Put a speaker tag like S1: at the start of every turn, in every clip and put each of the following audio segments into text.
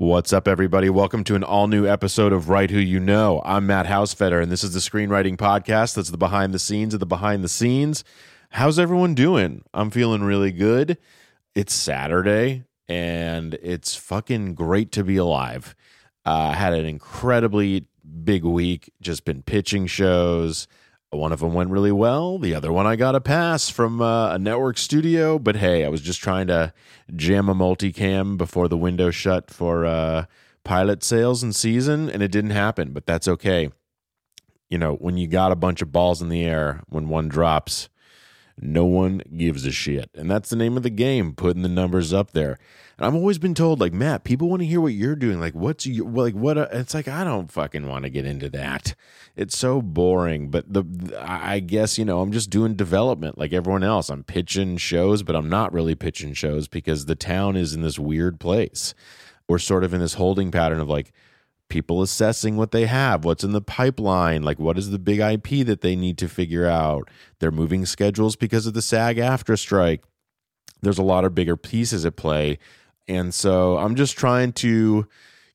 S1: What's up, everybody? Welcome to an all new episode of Write Who You Know. I'm Matt Hausfeder, and this is the screenwriting podcast that's the behind the scenes of the behind the scenes. How's everyone doing? I'm feeling really good. It's Saturday, and it's fucking great to be alive. Uh, I had an incredibly big week, just been pitching shows. One of them went really well. The other one I got a pass from uh, a network studio. But hey, I was just trying to jam a multicam before the window shut for uh, pilot sales and season, and it didn't happen. But that's okay. You know, when you got a bunch of balls in the air, when one drops, no one gives a shit. And that's the name of the game, putting the numbers up there. And I've always been told, like, Matt, people want to hear what you're doing. Like, what's you, like, what? A, it's like, I don't fucking want to get into that. It's so boring. But the, I guess, you know, I'm just doing development like everyone else. I'm pitching shows, but I'm not really pitching shows because the town is in this weird place. We're sort of in this holding pattern of like, people assessing what they have, what's in the pipeline, like what is the big IP that they need to figure out. They're moving schedules because of the SAG-AFTRA strike. There's a lot of bigger pieces at play. And so I'm just trying to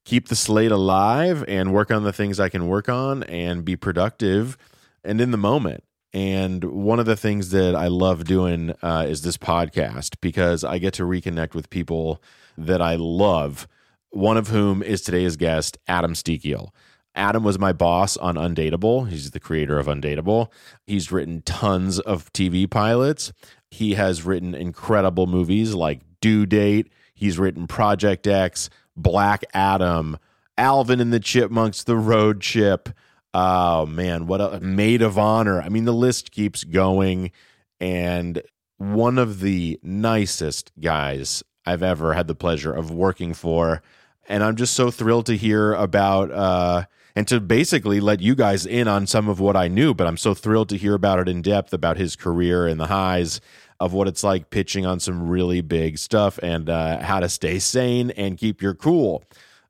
S1: keep the slate alive and work on the things I can work on and be productive and in the moment. And one of the things that I love doing uh, is this podcast because I get to reconnect with people that I love, one of whom is today's guest, Adam Sztykiel. Adam was my boss on Undateable. He's the creator of Undateable. He's written tons of TV pilots. He has written incredible movies like Due Date, He's written Project X, Black Adam, Alvin and the Chipmunks, The Road Chip. Oh man, what a Made of Honor. I mean, the list keeps going. And one of the nicest guys I've ever had the pleasure of working for. And I'm just so thrilled to hear about uh, and to basically let you guys in on some of what I knew, but I'm so thrilled to hear about it in depth about his career and the highs of what it's like pitching on some really big stuff and uh, how to stay sane and keep your cool.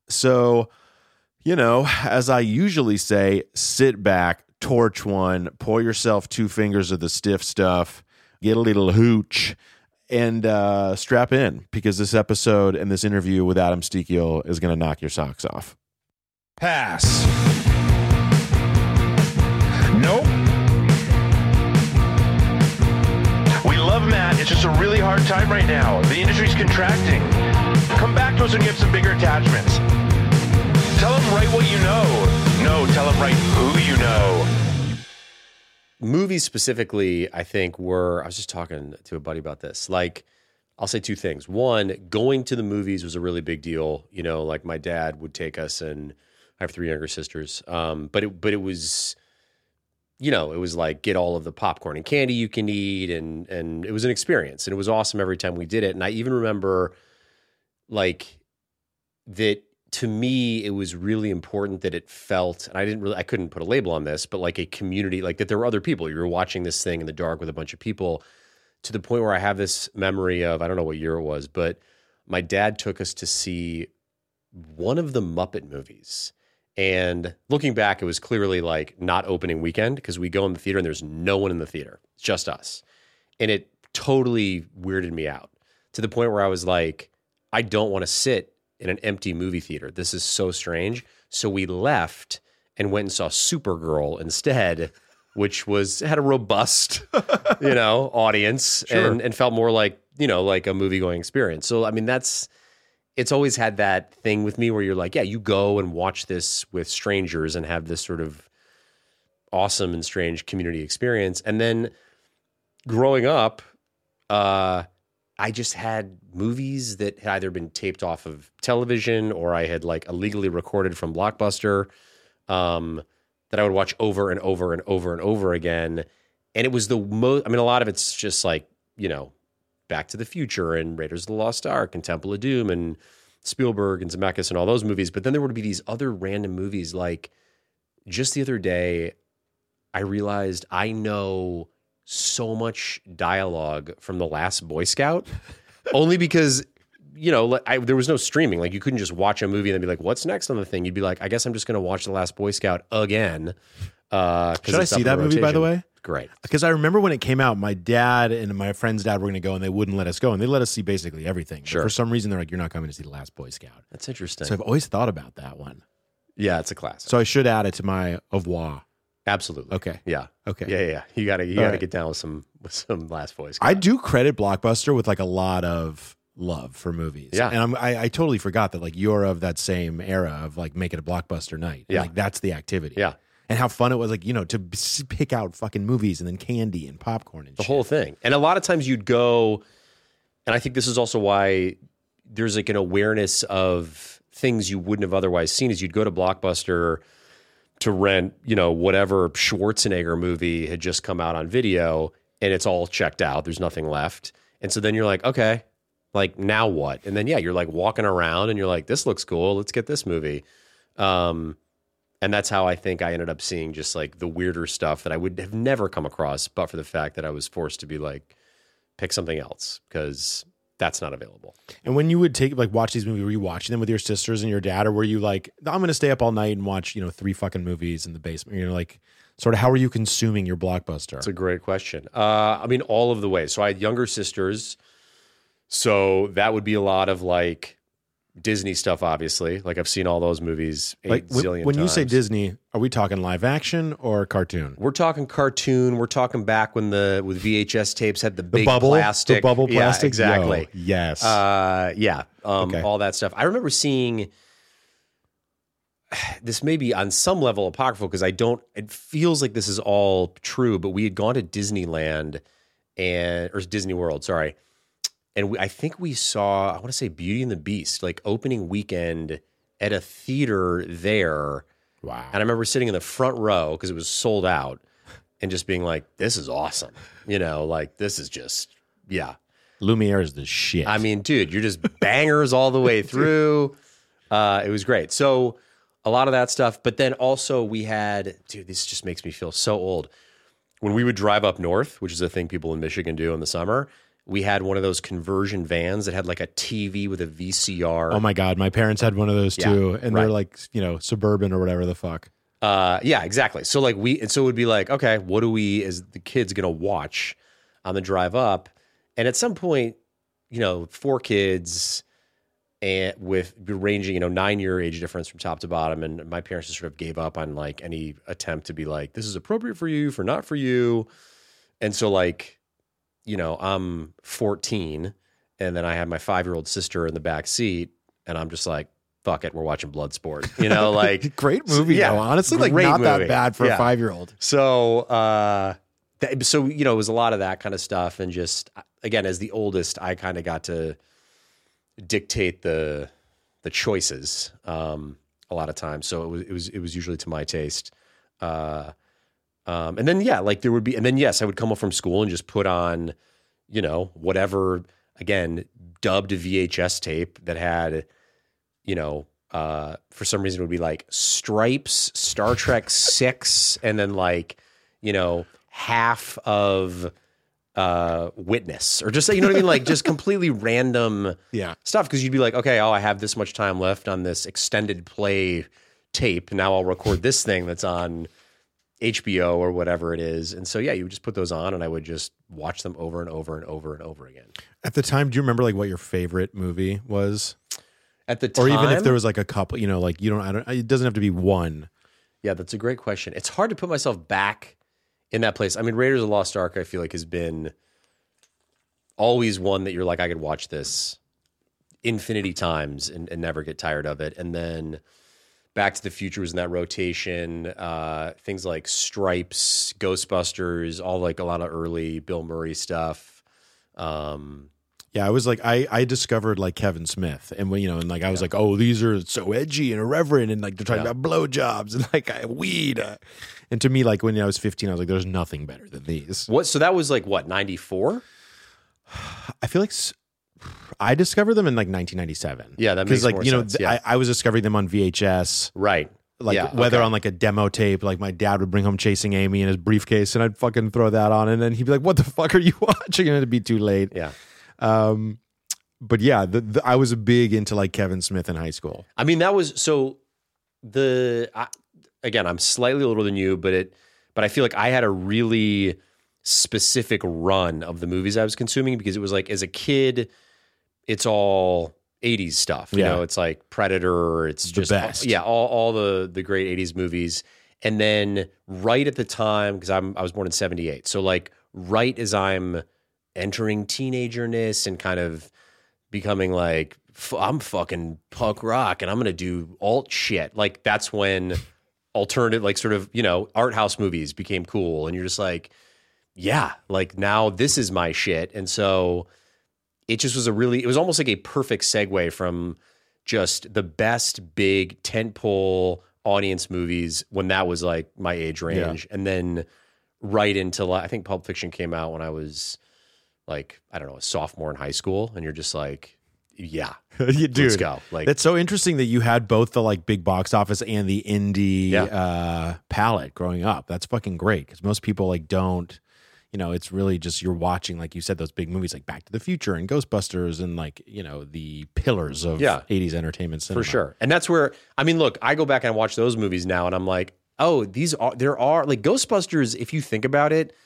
S1: So, you know, as I usually say, sit back, torch one, pour yourself two fingers of the stiff stuff, get a little hooch, and uh, strap in because this episode and this interview with Adam Sztykiel is going to knock your socks off.
S2: Pass. Nope. A really hard time right now. The industry's contracting. Come back to us when you have some bigger attachments. Tell them right what you know. No, tell them right who you know.
S3: movies specifically, I think were. I was just talking to a buddy about this. Like, I'll say two things. One, going to the movies was a really big deal. You know, like my dad would take us, and I have three younger sisters. Um, but it, but it was, you know, it was like get all of the popcorn and candy you can eat, and and it was an experience, and it was awesome every time we did it. And I even remember, like, that to me it was really important that it felt and i didn't really i couldn't put a label on this but like a community like that there were other people you were watching this thing in the dark with a bunch of people to the point where i have this memory of i don't know what year it was but my dad took us to see one of the muppet movies and looking back it was clearly like not opening weekend because we go in the theater and there's no one in the theater it's just us and it totally weirded me out to the point where i was like i don't want to sit in an empty movie theater. This is so strange. So we left and went and saw Supergirl instead, which was had a robust, you know, audience and and felt more like, you know, like a movie going experience. So I mean that's it's always had that thing with me where you're like, yeah, you go and watch this with strangers and have this sort of awesome and strange community experience. And then growing up, uh I just had movies that had either been taped off of television or I had like illegally recorded from Blockbuster um, that I would watch over and over and over and over again. And it was the most, I mean, a lot of it's just like, you know, Back to the Future and Raiders of the Lost Ark and Temple of Doom and Spielberg and Zemeckis and all those movies. But then there would be these other random movies like just the other day, I realized I know so much dialogue from the last Boy Scout, only because you know I, there was no streaming. Like you couldn't just watch a movie and then be like, "What's next on the thing?" You'd be like, "I guess I'm just going to watch the last Boy Scout again." Uh,
S1: Should I see that movie, by the way?
S3: Great.
S1: because I remember when it came out, my dad and my friend's dad were going to go, and they wouldn't let us go, and they let us see basically everything. But
S3: Sure.
S1: for some reason, they're like, "You're not coming to see the Last Boy Scout."
S3: That's interesting.
S1: So I've always thought about that one.
S3: yeah, it's a classic.
S1: So I should add it to my au revoir.
S3: Absolutely.
S1: Okay.
S3: Yeah.
S1: Okay.
S3: Yeah, yeah, yeah. You gotta you
S1: All
S3: gotta
S1: right.
S3: get down with some with some last voice.
S1: I do credit Blockbuster with like a lot of love for movies.
S3: Yeah.
S1: and I'm, I, I totally forgot that like you're of that same era of like make it a blockbuster night.
S3: Yeah.
S1: like that's the activity.
S3: Yeah.
S1: And how fun it was. Like you know to pick out fucking movies and then candy and popcorn and
S3: the
S1: shit.
S3: whole thing. And a lot of times you'd go, and I think this is also why there's like an awareness of things you wouldn't have otherwise seen. Is you'd go to Blockbuster to rent, you know, whatever Schwarzenegger movie had just come out on video, and it's all checked out. There's nothing left, and so then you're like, okay, like now what? And then yeah, you're like walking around, and you're like, this looks cool. Let's get this movie. Um, and that's how I think I ended up seeing just like the weirder stuff that I would have never come across, but for the fact that I was forced to be like, pick something else because that's not available.
S1: And when you would take like watch these movies, were you watching them with your sisters and your dad, or were you like, I'm going to stay up all night and watch you know three fucking movies in the basement? You know, like sort of how are you consuming your blockbuster?
S3: That's a great question. Uh, I mean, all of the ways. So I had younger sisters. So that would be a lot of like Disney stuff, obviously. Like I've seen all those movies eight
S1: like when,
S3: zillion
S1: when you say. Disney, are we talking live action or cartoon?
S3: We're talking cartoon. We're talking back when the with VHS tapes had the
S1: The
S3: big
S1: bubble,
S3: plastic,
S1: the bubble
S3: Yeah, exactly.
S1: Yo, yes.
S3: Uh, yeah, um,
S1: Okay.
S3: all that stuff. I remember seeing. This may be on some level apocryphal because I don't. It feels like this is all true, but we had gone to Disneyland and or Disney World, sorry, and we, I think we saw. I want to say Beauty and the Beast, like opening weekend at a theater there.
S1: wow.
S3: And I remember sitting in the front row because it was sold out and just being like, this is awesome. You know, like this is just, yeah.
S1: Lumiere is the shit.
S3: I mean, dude, you're just bangers all the way through. Uh, it was great. So a lot of that stuff. But then also we had, dude, this just makes me feel so old. When we would drive up north, which is a thing people in Michigan do in the summer, we had one of those conversion vans that had like a TV with a VCR.
S1: oh my god, my parents had one of those
S3: Yeah,
S1: too, and they're like you know suburban or whatever the fuck.
S3: Uh, yeah, exactly. So like we, and so it would be like, okay, what do we as the kids gonna watch on the drive up? And at some point, you know, four kids and with ranging, you know, nine year age difference from top to bottom, and my parents just sort of gave up on like any attempt to be like, this is appropriate for you, for not for you. And so like, you know, I'm 14, and then I have my five year old sister in the back seat, and I'm just like, fuck it, we're watching Bloodsport. You know, like
S1: Great movie,
S3: yeah,
S1: though. Honestly, like not
S3: movie.
S1: that bad for
S3: Yeah.
S1: a five year old.
S3: So, uh, that, so you know, it was a lot of that kind of stuff, and just again, as the oldest, I kind of got to dictate the the choices um, a lot of times. So it was it was it was usually to my taste. Uh, um, and then yeah, like there would be, and then yes, I would come up from school and just put on, you know, whatever again dubbed VHS tape that had, you know, uh, for some reason it would be like Stripes, Star Trek Six, and then like, you know, half of uh Witness, or just you know what I mean, like just completely random
S1: Yeah.
S3: stuff because you'd be like, okay, oh, I have this much time left on this extended play tape. Now I'll record this thing that's on HBO or whatever it is. And so, yeah, you would just put those on and I would just watch them over and over and over and over again.
S1: At the time, do you remember like what your favorite movie was,
S3: At the time,
S1: or even if there was like a couple? You know, like you don't. I don't. It doesn't have to be one.
S3: yeah, that's a great question. It's hard to put myself back in that place. I mean, Raiders of the Lost Ark, I feel like has been always one that you're like, I could watch this infinity times and, and never get tired of it. And then Back to the Future was in that rotation. Uh, things like Stripes, Ghostbusters, all like a lot of early Bill Murray stuff. Um,
S1: Yeah, I was like, I I discovered like Kevin Smith, and when you know, and like I was like, oh, these are so edgy and irreverent, and like they're talking
S3: Yeah.
S1: about blowjobs and like I, weed. uh, And to me, like when I was fifteen, I was like, there's nothing better than these.
S3: what? So that was like what ninety four?
S1: I feel like I discovered them in like 1997.
S3: Yeah, that
S1: because like you know,
S3: sense, yeah.
S1: I, I was discovering them on VHS.
S3: Right.
S1: Like
S3: Yeah,
S1: whether
S3: okay.
S1: on like a demo tape, like my dad would bring home Chasing Amy in his briefcase, and I'd fucking throw that on, and then he'd be like, "What the fuck are you watching?" And it'd be too late.
S3: Yeah.
S1: Um, but yeah, the, the, I was a big into like Kevin Smith in high school.
S3: I mean, that was so the I, again. I'm slightly older than you, but it. but I feel like I had a really specific run of the movies I was consuming because it was like as a kid, it's all 80s stuff. You
S1: Yeah.
S3: know, it's like Predator, it's
S1: The
S3: just
S1: best.
S3: yeah, all, all the the great 80s movies. And then right at the time, because I'm I was born in 78. So like right as I'm entering teenagerness and kind of becoming like f- I'm fucking punk rock and I'm gonna do alt shit. Like that's when alternative, like sort of you know art house movies became cool, and you're just like, yeah, like now this is my shit. And so it just was a really, it was almost like a perfect segue from just the best big tentpole audience movies when that was like my age range, and then right into like, I think Pulp Fiction came out when I was like I don't know a sophomore in high school, and you're just like, yeah,
S1: Dude,
S3: let's go. Like
S1: That's so interesting that you had both the like big box office and the indie
S3: Yeah.
S1: uh, palette growing up. That's fucking great because most people like don't. You know, it's really just you're watching, like you said, those big movies like Back to the Future and Ghostbusters and like you know the pillars of
S3: Yeah.
S1: '80s entertainment cinema.
S3: for sure. And that's where I mean, look, I go back and watch those movies now, and I'm like, oh, these are there are like Ghostbusters. If you think about it,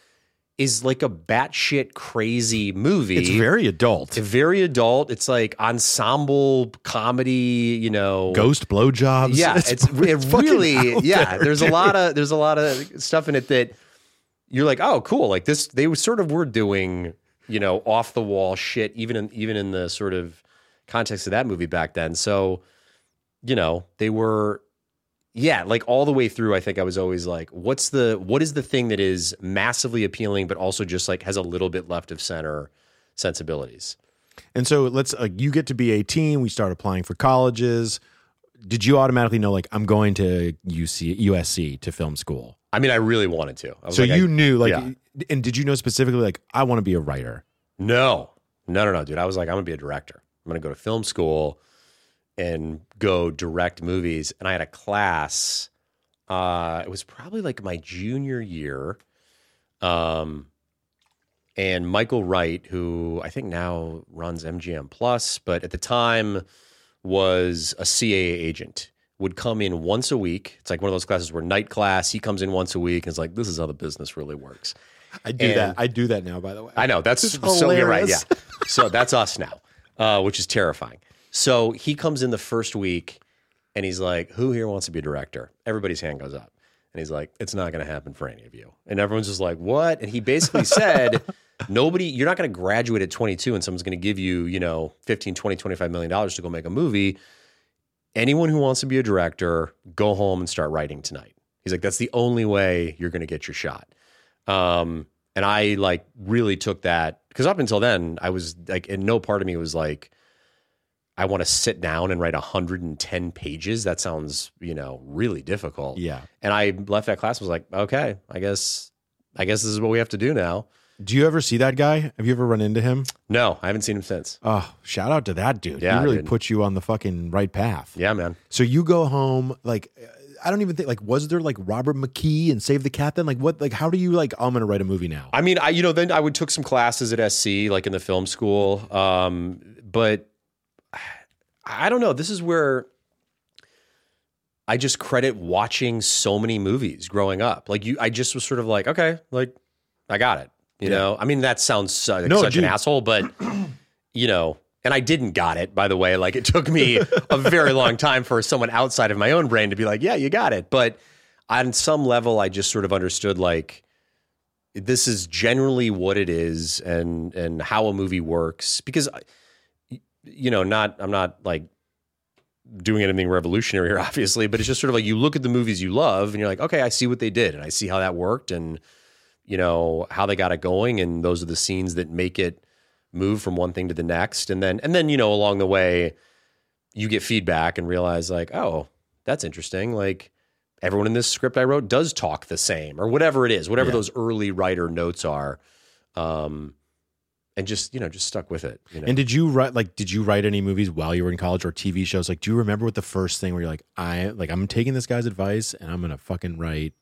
S3: is like a batshit crazy movie.
S1: It's very adult.
S3: It's very adult. It's like ensemble comedy. You know,
S1: Ghost blowjobs.
S3: Yeah, it's, it
S1: fucking
S3: really yeah.
S1: there,
S3: there's a lot of there's a lot of stuff in it that you're like, oh, cool. Like this, they sort of were doing you know off the wall shit, even in even in the sort of context of that movie back then. So you know they were yeah like all the way through i think i was always like what's the what is the thing that is massively appealing but also just like has a little bit left of center sensibilities
S1: And so let's like you get to be 18. We start applying for colleges. Did you automatically know like I'm going to UC USC to film school?
S3: I mean i really wanted to I was
S1: So
S3: like, I-
S1: you knew like,
S3: yeah.
S1: and did you know specifically like I want to be a writer?
S3: No, no, no, no, dude. I was like, I'm gonna be a director. I'm gonna go to film school and go direct movies. And I had a class. Uh, it was probably like my junior year. Um, and Michael Wright, who I think now runs MGM Plus, but at the time was a CAA agent, would come in once a week. It's like one of those classes where night class. He comes in once a week and is like, "This is how the business really works."
S1: I do
S3: And-
S1: that. I do that now. By the way,
S3: I know that's
S1: It's
S3: so you're right. Yeah. So that's us now, uh, which is terrifying. So he comes in the first week and he's like, Who here wants to be a director? Everybody's hand goes up. And he's like, It's not going to happen for any of you. And everyone's just like, What? And he basically said, Nobody, you're not going to graduate at 22 and someone's going to give you, you know, 15, 20, 25 million dollars to go make a movie. Anyone who wants to be a director, go home and start writing tonight. He's like, That's the only way you're going to get your shot. Um, and I like really took that because up until then, I was like, and no part of me was like, I want to sit down and write 110 pages. That sounds, you know, really difficult.
S1: yeah.
S3: And I left that class. Was like, okay, I guess, I guess this is what we have to do now.
S1: Do you ever see that guy? Have you ever run into him?
S3: No, I haven't seen him since.
S1: Oh, shout out to that dude.
S3: Yeah,
S1: he really put you on the fucking right path.
S3: Yeah, man.
S1: So you go home like I don't even think like was there like Robert McKee and Save the Cat then? Like what like how do you like I'm gonna write a movie now?
S3: I mean, I you know, then I would took some classes at SC, like in the film school. Um, but I don't know. This is where I just credit watching so many movies growing up. Like you, I just was sort of like, okay, like I got it. You know, I mean, that sounds like
S1: No,
S3: such
S1: dude.
S3: an asshole, but you know, and I didn't got it. By the way, like it took me a very long time for someone outside of my own brain to be like, yeah, you got it. But on some level, I just sort of understood like this is generally what it is and and how a movie works because uh, you know not i'm not like doing anything revolutionary here obviously but it's just sort of like you look at the movies you love and you're like okay i see what they did and i see how that worked and you know how they got it going and those are the scenes that make it move from one thing to the next and then and then you know along the way you get feedback and realize like oh that's interesting like everyone in this script I wrote does talk the same or whatever it is, whatever
S1: Yeah.
S3: those early writer notes are. Um, and just, you know, just stuck with it. You know?
S1: And did you write like did you write any movies while you were in college or TV shows? Like do you remember what the first thing where you're like, I like I'm taking this guy's advice and I'm gonna fucking write.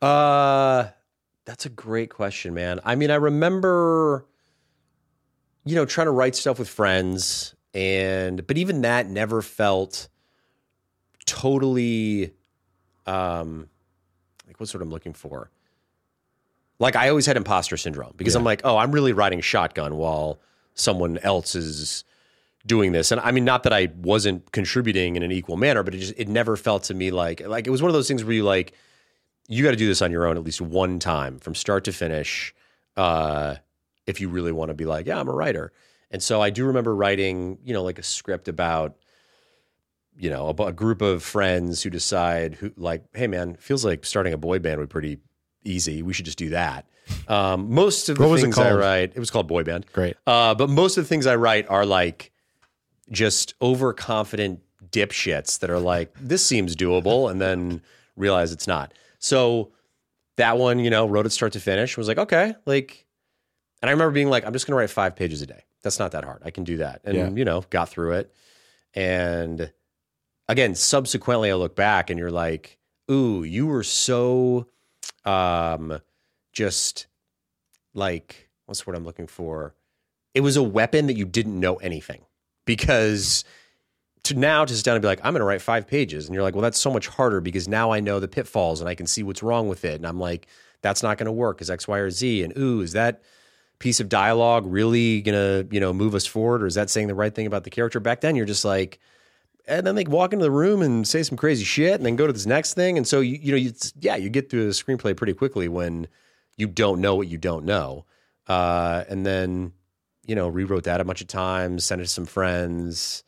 S3: Uh that's a great question, man. I mean, I remember you know, trying to write stuff with friends and but even that never felt totally um like what's what I'm looking for. Like I always had imposter syndrome because I'm like, oh, I'm really riding shotgun while someone else is doing this. And I mean, not that I wasn't contributing in an equal manner, but it just it never felt to me like like it was one of those things where you like you got to do this on your own at least one time from start to finish. Uh, if you really want to be like, yeah, I'm a writer. And so I do remember writing, you know, like a script about, you know, a, a group of friends who decide who like, hey man, feels like starting a boy band would be pretty easy. We should just do that. Um, most of the
S1: What
S3: things I write, it was called boy band.
S1: Great.
S3: Uh, but most of the things I write are like just overconfident dipshits that are like, this seems doable, and then realize it's not. So that one, you know, wrote it start to finish, was like, okay, like, and I remember being like, I'm just going to write five pages a day. That's not that hard. I can do that. And,
S1: Yeah.
S3: you know, got through it. And again, subsequently, I look back and you're like, ooh, you were so um, just like, what's the word I'm looking for? It was a weapon that you didn't know anything because to now to sit down and be like, I'm going to write five pages. And you're like, well, that's so much harder because now I know the pitfalls and I can see what's wrong with it. And I'm like, that's not going to work because X, Y, or Z. And ooh, is that piece of dialogue really going to, you know, move us forward? Or is that saying the right thing about the character? Back then, you're just like, and then they walk into the room and say some crazy shit and then go to this next thing. And so, you, you know, you, yeah, you get through the screenplay pretty quickly when you don't know what you don't know. Uh, and then, you know, rewrote that a bunch of times, sent it to some friends.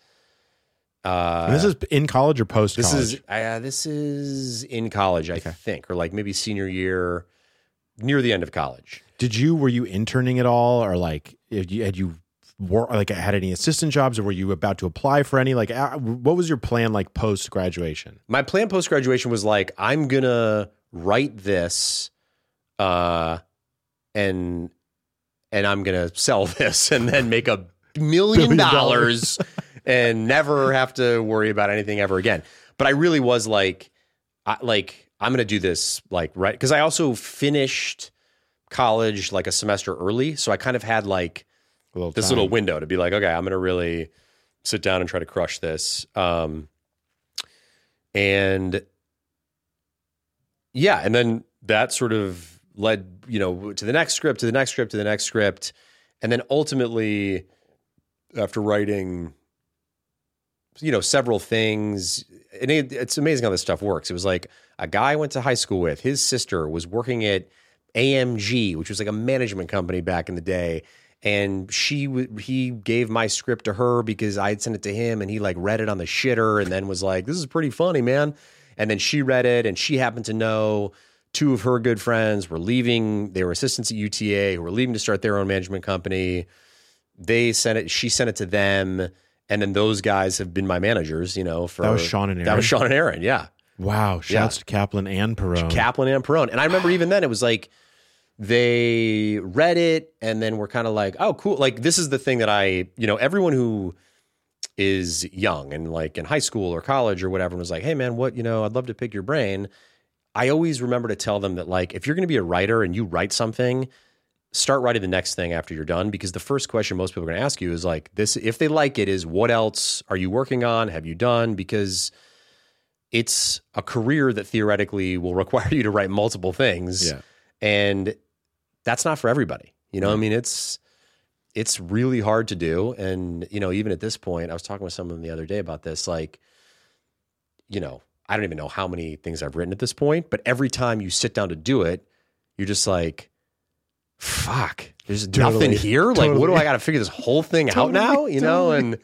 S3: Uh,
S1: this is in college or post
S3: this is uh, this is in college, I think, or like maybe senior year, near the end of college.
S1: Did you were you interning at all, or like had you, had you like had any assistant jobs, or were you about to apply for any? Like, uh, what was your plan like post graduation?
S3: My plan post graduation was like, I'm gonna write this, uh, and and I'm gonna sell this, and then make a million
S1: Billion
S3: dollars, and never have to worry about anything ever again. But I really was like, I, like I'm gonna do this like right because I also finished college like a semester early, so I kind of had like
S1: little
S3: this
S1: time.
S3: little window to be like, okay, I'm going to really sit down and try to crush this. Um, and yeah, and then that sort of led, you know, to the next script, to the next script, to the next script. And then ultimately, after writing, you know, several things, and it, it's amazing how this stuff works. It was like a guy I went to high school with, his sister was working at AMG, which was like a management company back in the day. And she w- he gave my script to her because I had sent it to him, and he like read it on the shitter, and then was like, "This is pretty funny, man." And then she read it, and she happened to know two of her good friends were leaving. They were assistants at UTA who were leaving to start their own management company. They sent it. She sent it to them, and then those guys have been my managers. You know, for
S1: That was Sean and Aaron.
S3: That was Sean and Aaron. Yeah.
S1: Wow! Shouts to Kaplan and Perrone.
S3: Kaplan and Perrone. And I remember even then it was like they read it and then we're kind of like, oh, cool. Like this is the thing that I, you know, everyone who is young and like in high school or college or whatever was like, hey man, what, you know, I'd love to pick your brain. I always remember to tell them that like if you're going to be a writer and you write something, start writing the next thing after you're done because the first question most people are going to ask you is like this if they like it is what else are you working on? Have you done? Because it's a career that theoretically will require you to write multiple things.
S1: Yeah.
S3: And that's not for everybody. You know, I mean, it's it's really hard to do. And, you know, even at this point, I was talking with someone the other day about this, like, you know, I don't even know how many things I've written at this point, but every time you sit down to do it, you're just like, fuck, there's
S1: Totally.
S3: nothing here. Like, what do I got to figure this whole thing out now? You know, and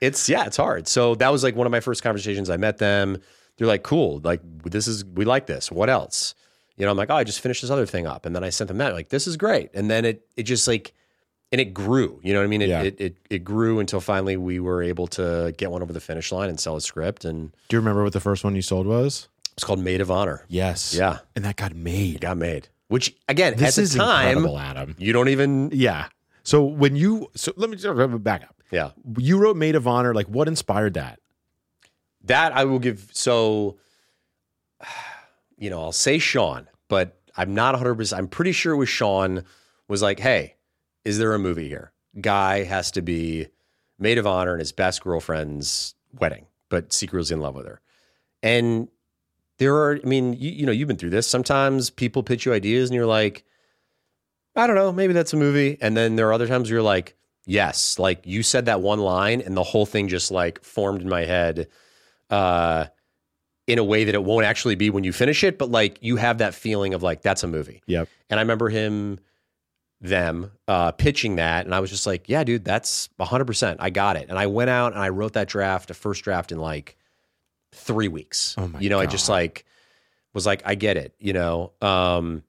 S3: it's yeah, it's hard. So that was like one of my first conversations. I met them. They're like, cool, like this is we like this. What else? You know, I'm like, oh, I just finished this other thing up, and then I sent them that. Like, this is great. And then it it just like, and it grew. You know what I mean? It
S1: Yeah.
S3: it, it it grew until finally we were able to get one over the finish line and sell a script. And
S1: Do you remember what the first one you sold was?
S3: it's called Made of Honor.
S1: Yes.
S3: Yeah,
S1: And that got made.
S3: it
S1: made.
S3: got made. Which again,
S1: This
S3: at
S1: is
S3: the time,
S1: Adam.
S3: you don't even.
S1: Yeah. So when you so let me just back up.
S3: Yeah,
S1: You wrote Made of Honor. Like, what inspired that?
S3: That I will give. So, you know, I'll say Sean, but I'm not 100%. I'm pretty sure it was Sean was like, hey, is there a movie here? Guy has to be maid of honor in his best girlfriend's wedding, but secretly in love with her. And there are, I mean, you, you know, you've been through this. Sometimes people pitch you ideas and you're like, I don't know, maybe that's a movie. And then there are other times where you're like, yes, like you said that one line and the whole thing just like formed in my head uh, in a way that it won't actually be when you finish it, but like you have that feeling of like, that's a movie.
S1: Yep.
S3: And I remember him, them uh, pitching that, and I was just like, yeah, dude, that's 100%. I got it. And I went out and I wrote that draft, a first draft in like three weeks.
S1: Oh my
S3: you know, I just like was like, I get it, you know. Um,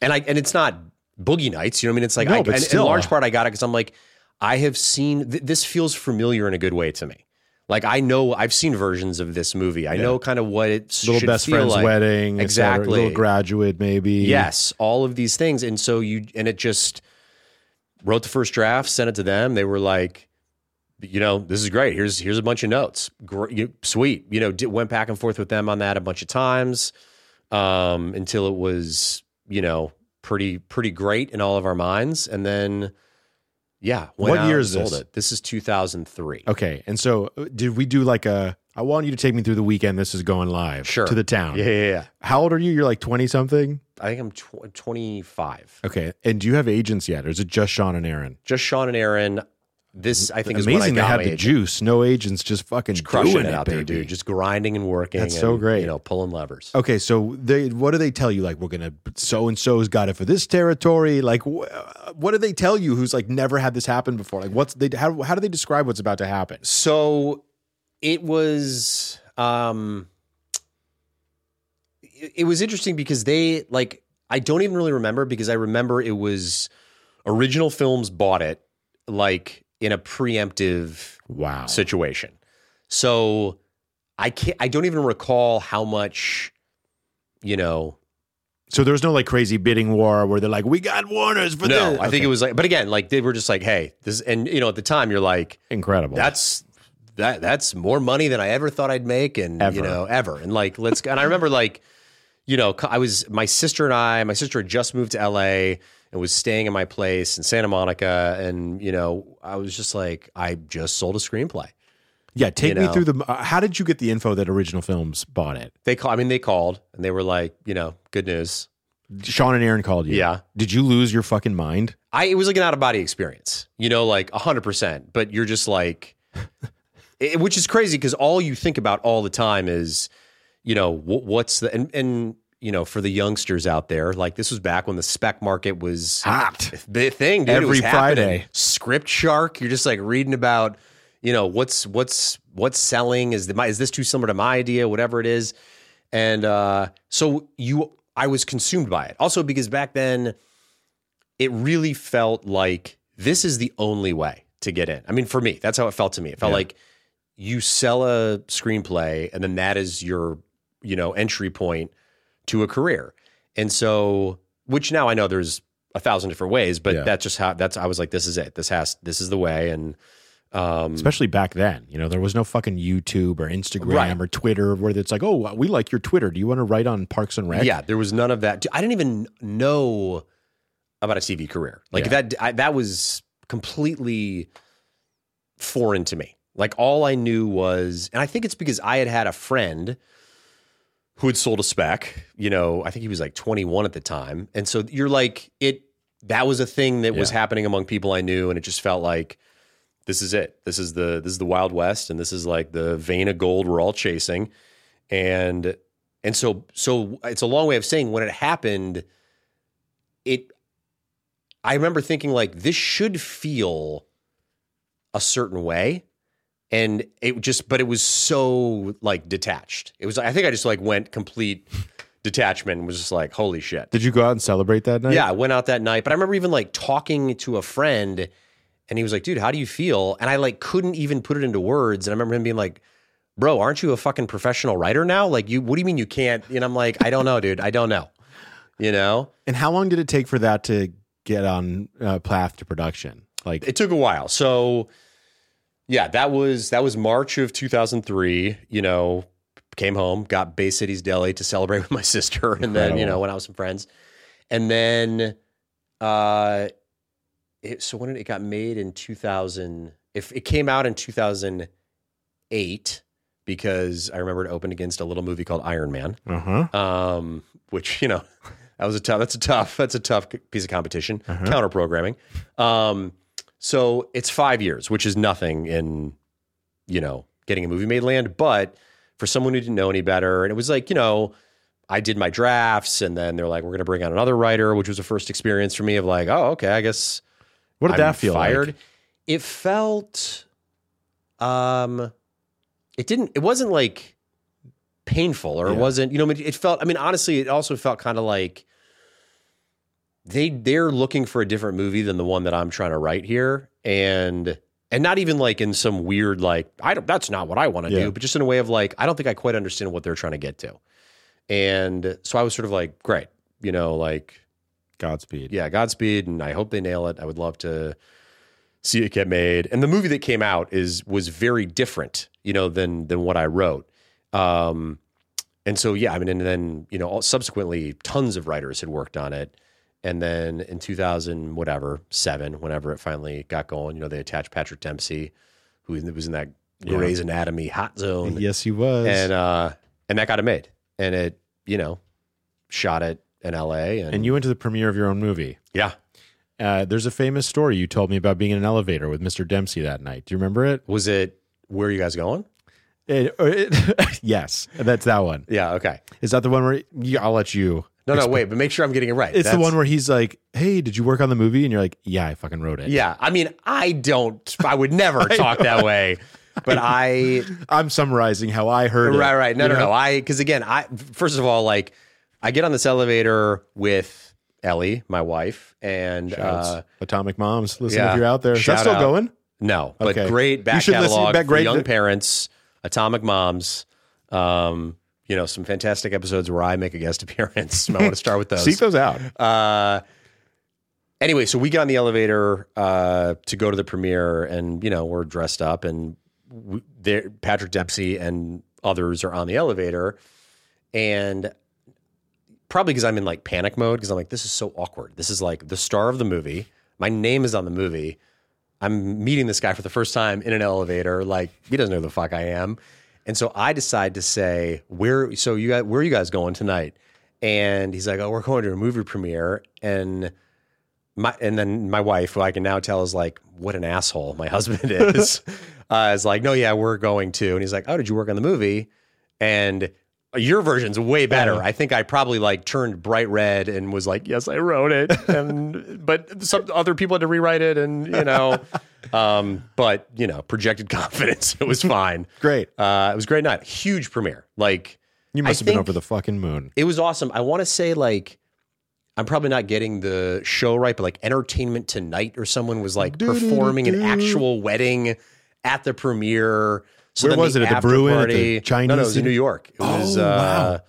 S3: and I and it's not boogie nights, you know what I mean? It's like
S1: No,
S3: I,
S1: but
S3: and
S1: still.
S3: in large part I got it because I'm like, I have seen th- this feels familiar in a good way to me. Like I know I've seen versions of this movie. I know kind of what it
S1: Little
S3: should
S1: best
S3: feel
S1: friend's
S3: like.
S1: wedding,
S3: Exactly.
S1: Little graduate, maybe.
S3: Yes, all of these things. And so you, and it just wrote the first draft, sent it to them. They were like, you know, this is great. Here's here's a bunch of notes. Gr- you- sweet. You know, did, went back and forth with them on that a bunch of times um, until it was, you know, pretty pretty great in all of our minds. And then, yeah, went
S1: What year is
S3: sold
S1: this?
S3: It. This is 2003.
S1: Okay. And so, uh, did we do like a? I want you to take me through the weekend. This is going live.
S3: Sure.
S1: To the town.
S3: Yeah, yeah, yeah.
S1: How old are you? You're like twenty something.
S3: I think I'm tw- 25.
S1: Okay. And do you have agents yet, or is it just Sean and Aaron?
S3: Just Sean and Aaron. This I think is what I
S1: Amazing. They had the juice. No agents, just fucking
S3: crushing
S1: doing
S3: it out there, dude. Just grinding and working.
S1: That's so great.
S3: You know, pulling levers.
S1: Okay, so they what do they tell you? Like we're gonna so and so's got it for this territory. Like wh- what do they tell you? Who's like never had this happen before? Like what's they how how do they describe what's about to happen?
S3: So it was um it, it was interesting because they like I don't even really remember because I remember it was original films bought it like in a preemptive
S1: Wow.
S3: situation. So I can't I don't even recall how much you know
S1: So there was no like crazy bidding war where they're like, we got Warner's for
S3: no,
S1: this.
S3: I think it was like, but again, like they were just like, hey, this, and you know, at the time, you're like,
S1: incredible.
S3: that's that that's more money than I ever thought I'd make, and
S1: Ever.
S3: you know, ever, and like let's. go. And I remember like, you know, I was my sister and I, my sister had just moved to L.A. and was staying in my place in Santa Monica, and you know, I was just like, I just sold a screenplay.
S1: yeah. Take
S3: you
S1: me
S3: know.
S1: through the. Uh, how did you get the info that original films bought it?
S3: They call, I mean, they called and they were like, you know, good news.
S1: Sean and Aaron called you.
S3: Yeah.
S1: Did you lose your fucking mind?
S3: I it was like an out of body experience, you know, like hundred percent. But you're just like, it, which is crazy because all you think about all the time is, you know, wh- what's the and and you know for the youngsters out there, like this was back when the spec market was
S1: Hot.
S3: the thing. Dude,
S1: Every
S3: was happening.
S1: Friday.
S3: Script Shark. You're just like reading about, you know, what's what's what's selling. Is the is this too similar to my idea? Whatever it is, and uh, so you, I was consumed by it. Also because back then, it really felt like this is the only way to get in. I mean, for me, that's how it felt to me. It felt
S1: Yeah.
S3: like you sell a screenplay, and then that is your, you know, entry point to a career. And so, which now I know there's a thousand different ways, but
S1: Yeah.
S3: that's just how that's. I was like, this is it. This has. This is the way. And um,
S1: Especially back then, you know, there was no fucking YouTube or Instagram
S3: Right.
S1: or Twitter where it's like, oh, we like your Twitter. Do you want to write on Parks and Rec?
S3: Yeah, there was none of that. I didn't even know about a TV career. Like
S1: Yeah.
S3: that, I, that was completely foreign to me. Like all I knew was, and I think it's because I had had a friend who had sold a spec. You know, I think he was like 21 at the time, and so you're like it. That was a thing that was happening among people I knew, and it just felt like this is it. This is the this is the Wild West, and this is like the vein of gold we're all chasing. And and so so it's a long way of saying when it happened, it I remember thinking like this should feel a certain way. And it just but it was so like detached. It was I think I just like went complete detachment and was just like, holy shit.
S1: Did you go out and celebrate that night?
S3: Yeah, I went out that night, but I remember even like talking to a friend and he was like, dude, how do you feel? And I like couldn't even put it into words. And I remember him being like, bro, aren't you a fucking professional writer now? Like, you, what do you mean you can't? And I'm like, I don't know, dude. I don't know. You know,
S1: And how long did it take for that to get on uh, path to production? Like,
S3: it took a while. So, yeah, that was that was March of 2003. You know, came home, got Bay Cities Deli to celebrate with my sister, and then you know went out with some friends, and then, uh, it, so when did it got made in 2000? If it came out in 2008, because I remember it opened against a little movie called Iron Man,
S1: Uh huh.
S3: um, which you know that was a tough. That's a tough. That's a tough piece of competition. Counter programming. Um, so it's five years, which is nothing in you know getting a movie made land, but for someone who didn't know any better, and it was like you know. I did my drafts, and then they're like, "We're going to bring on another writer," which was a first experience for me of like, "Oh, okay, I guess
S1: What did
S3: I'm
S1: that feel
S3: fired.
S1: like?
S3: It felt um it didn't it wasn't like painful or it wasn't you know it felt I mean honestly it also felt kind of like they they're looking for a different movie than the one that I'm trying to write here and and not even like in some weird like I don't that's not what I want to
S1: Yeah.
S3: do but just in a way of like I don't think I quite understand what they're trying to get to. And so I was sort of like great, you know, like
S1: Godspeed.
S3: yeah, Godspeed, and I hope they nail it. I would love to see it get made. And the movie that came out is was very different, you know, than than what I wrote. Um, and so yeah, I mean, and then you know, all- subsequently, tons of writers had worked on it. And then in 2000, whatever seven, whenever it finally got going, you know, they attached Patrick Dempsey, who was in that
S1: Yeah.
S3: Grey's Anatomy hot zone,
S1: Yes, he was.
S3: and uh, and that got it made, and it, you know, shot it in L.A. and,
S1: and you went to the premiere of your own movie.
S3: yeah,
S1: Uh, there's a famous story you told me about being in an elevator with Mr. Dempsey that night. Do you remember it?
S3: Was it where are you guys going?
S1: It- it- yes, that's that one.
S3: Yeah, okay.
S1: Is that the one where yeah, I'll let you?
S3: No, no, wait, but make sure I'm getting it right.
S1: It's the one where he's like, "Hey, did you work on the movie?" And you're like, "Yeah, I fucking wrote it."
S3: Yeah, I mean, I don't I would never talk that way. But I
S1: I'm summarizing how I heard it.
S3: right, right. No, no,
S1: know?
S3: no. I cuz again, I first of all like I get on this elevator with Ellie, my wife, and uh
S1: Atomic Moms, listen
S3: yeah.
S1: if you're out there. Is that still
S3: out.
S1: going?
S3: no, but
S1: Okay.
S3: great
S1: You
S3: back
S1: should listen-
S3: catalog
S1: back-
S3: for
S1: great-
S3: young parents, Atomic Moms. Um, you know, some fantastic episodes where I make a guest appearance. I want to start with those.
S1: Seek those out.
S3: Uh, anyway, so we get on the elevator uh, to go to the premiere, and you know we're dressed up, and we, there, Patrick Dempsey and others are on the elevator, and probably because I'm in like panic mode because I'm like, this is so awkward. This is like the star of the movie. My name is on the movie. I'm meeting this guy for the first time in an elevator. Like he doesn't know who the fuck I am, and so I decide to say, "Where? So you guys, where are you guys going tonight?" And he's like, "Oh, we're going to a movie premiere." And my and then my wife, who I can now tell is like, "What an asshole my husband is," uh, is like, "No, yeah, we're going to." And he's like, "Oh, did you work on the movie?" And your version's way better. I think I probably like turned bright red and was like, "Yes, I wrote it," and but some other people had to rewrite it, and you know, um, but you know, projected confidence. It was fine.
S1: Great.
S3: Uh, it was great night. Huge premiere. Like
S1: You
S3: I
S1: must have been over the fucking moon.
S3: it was awesome. I want to say like I'm probably not getting the show right, but like Entertainment Tonight or someone was like performing an actual wedding at the premiere. So
S1: Where was
S3: the
S1: it? At the Bruin? At the
S3: party-
S1: Chinese
S3: No, no, it was in? New York. It was.
S1: Oh,
S3: uh,
S1: wow.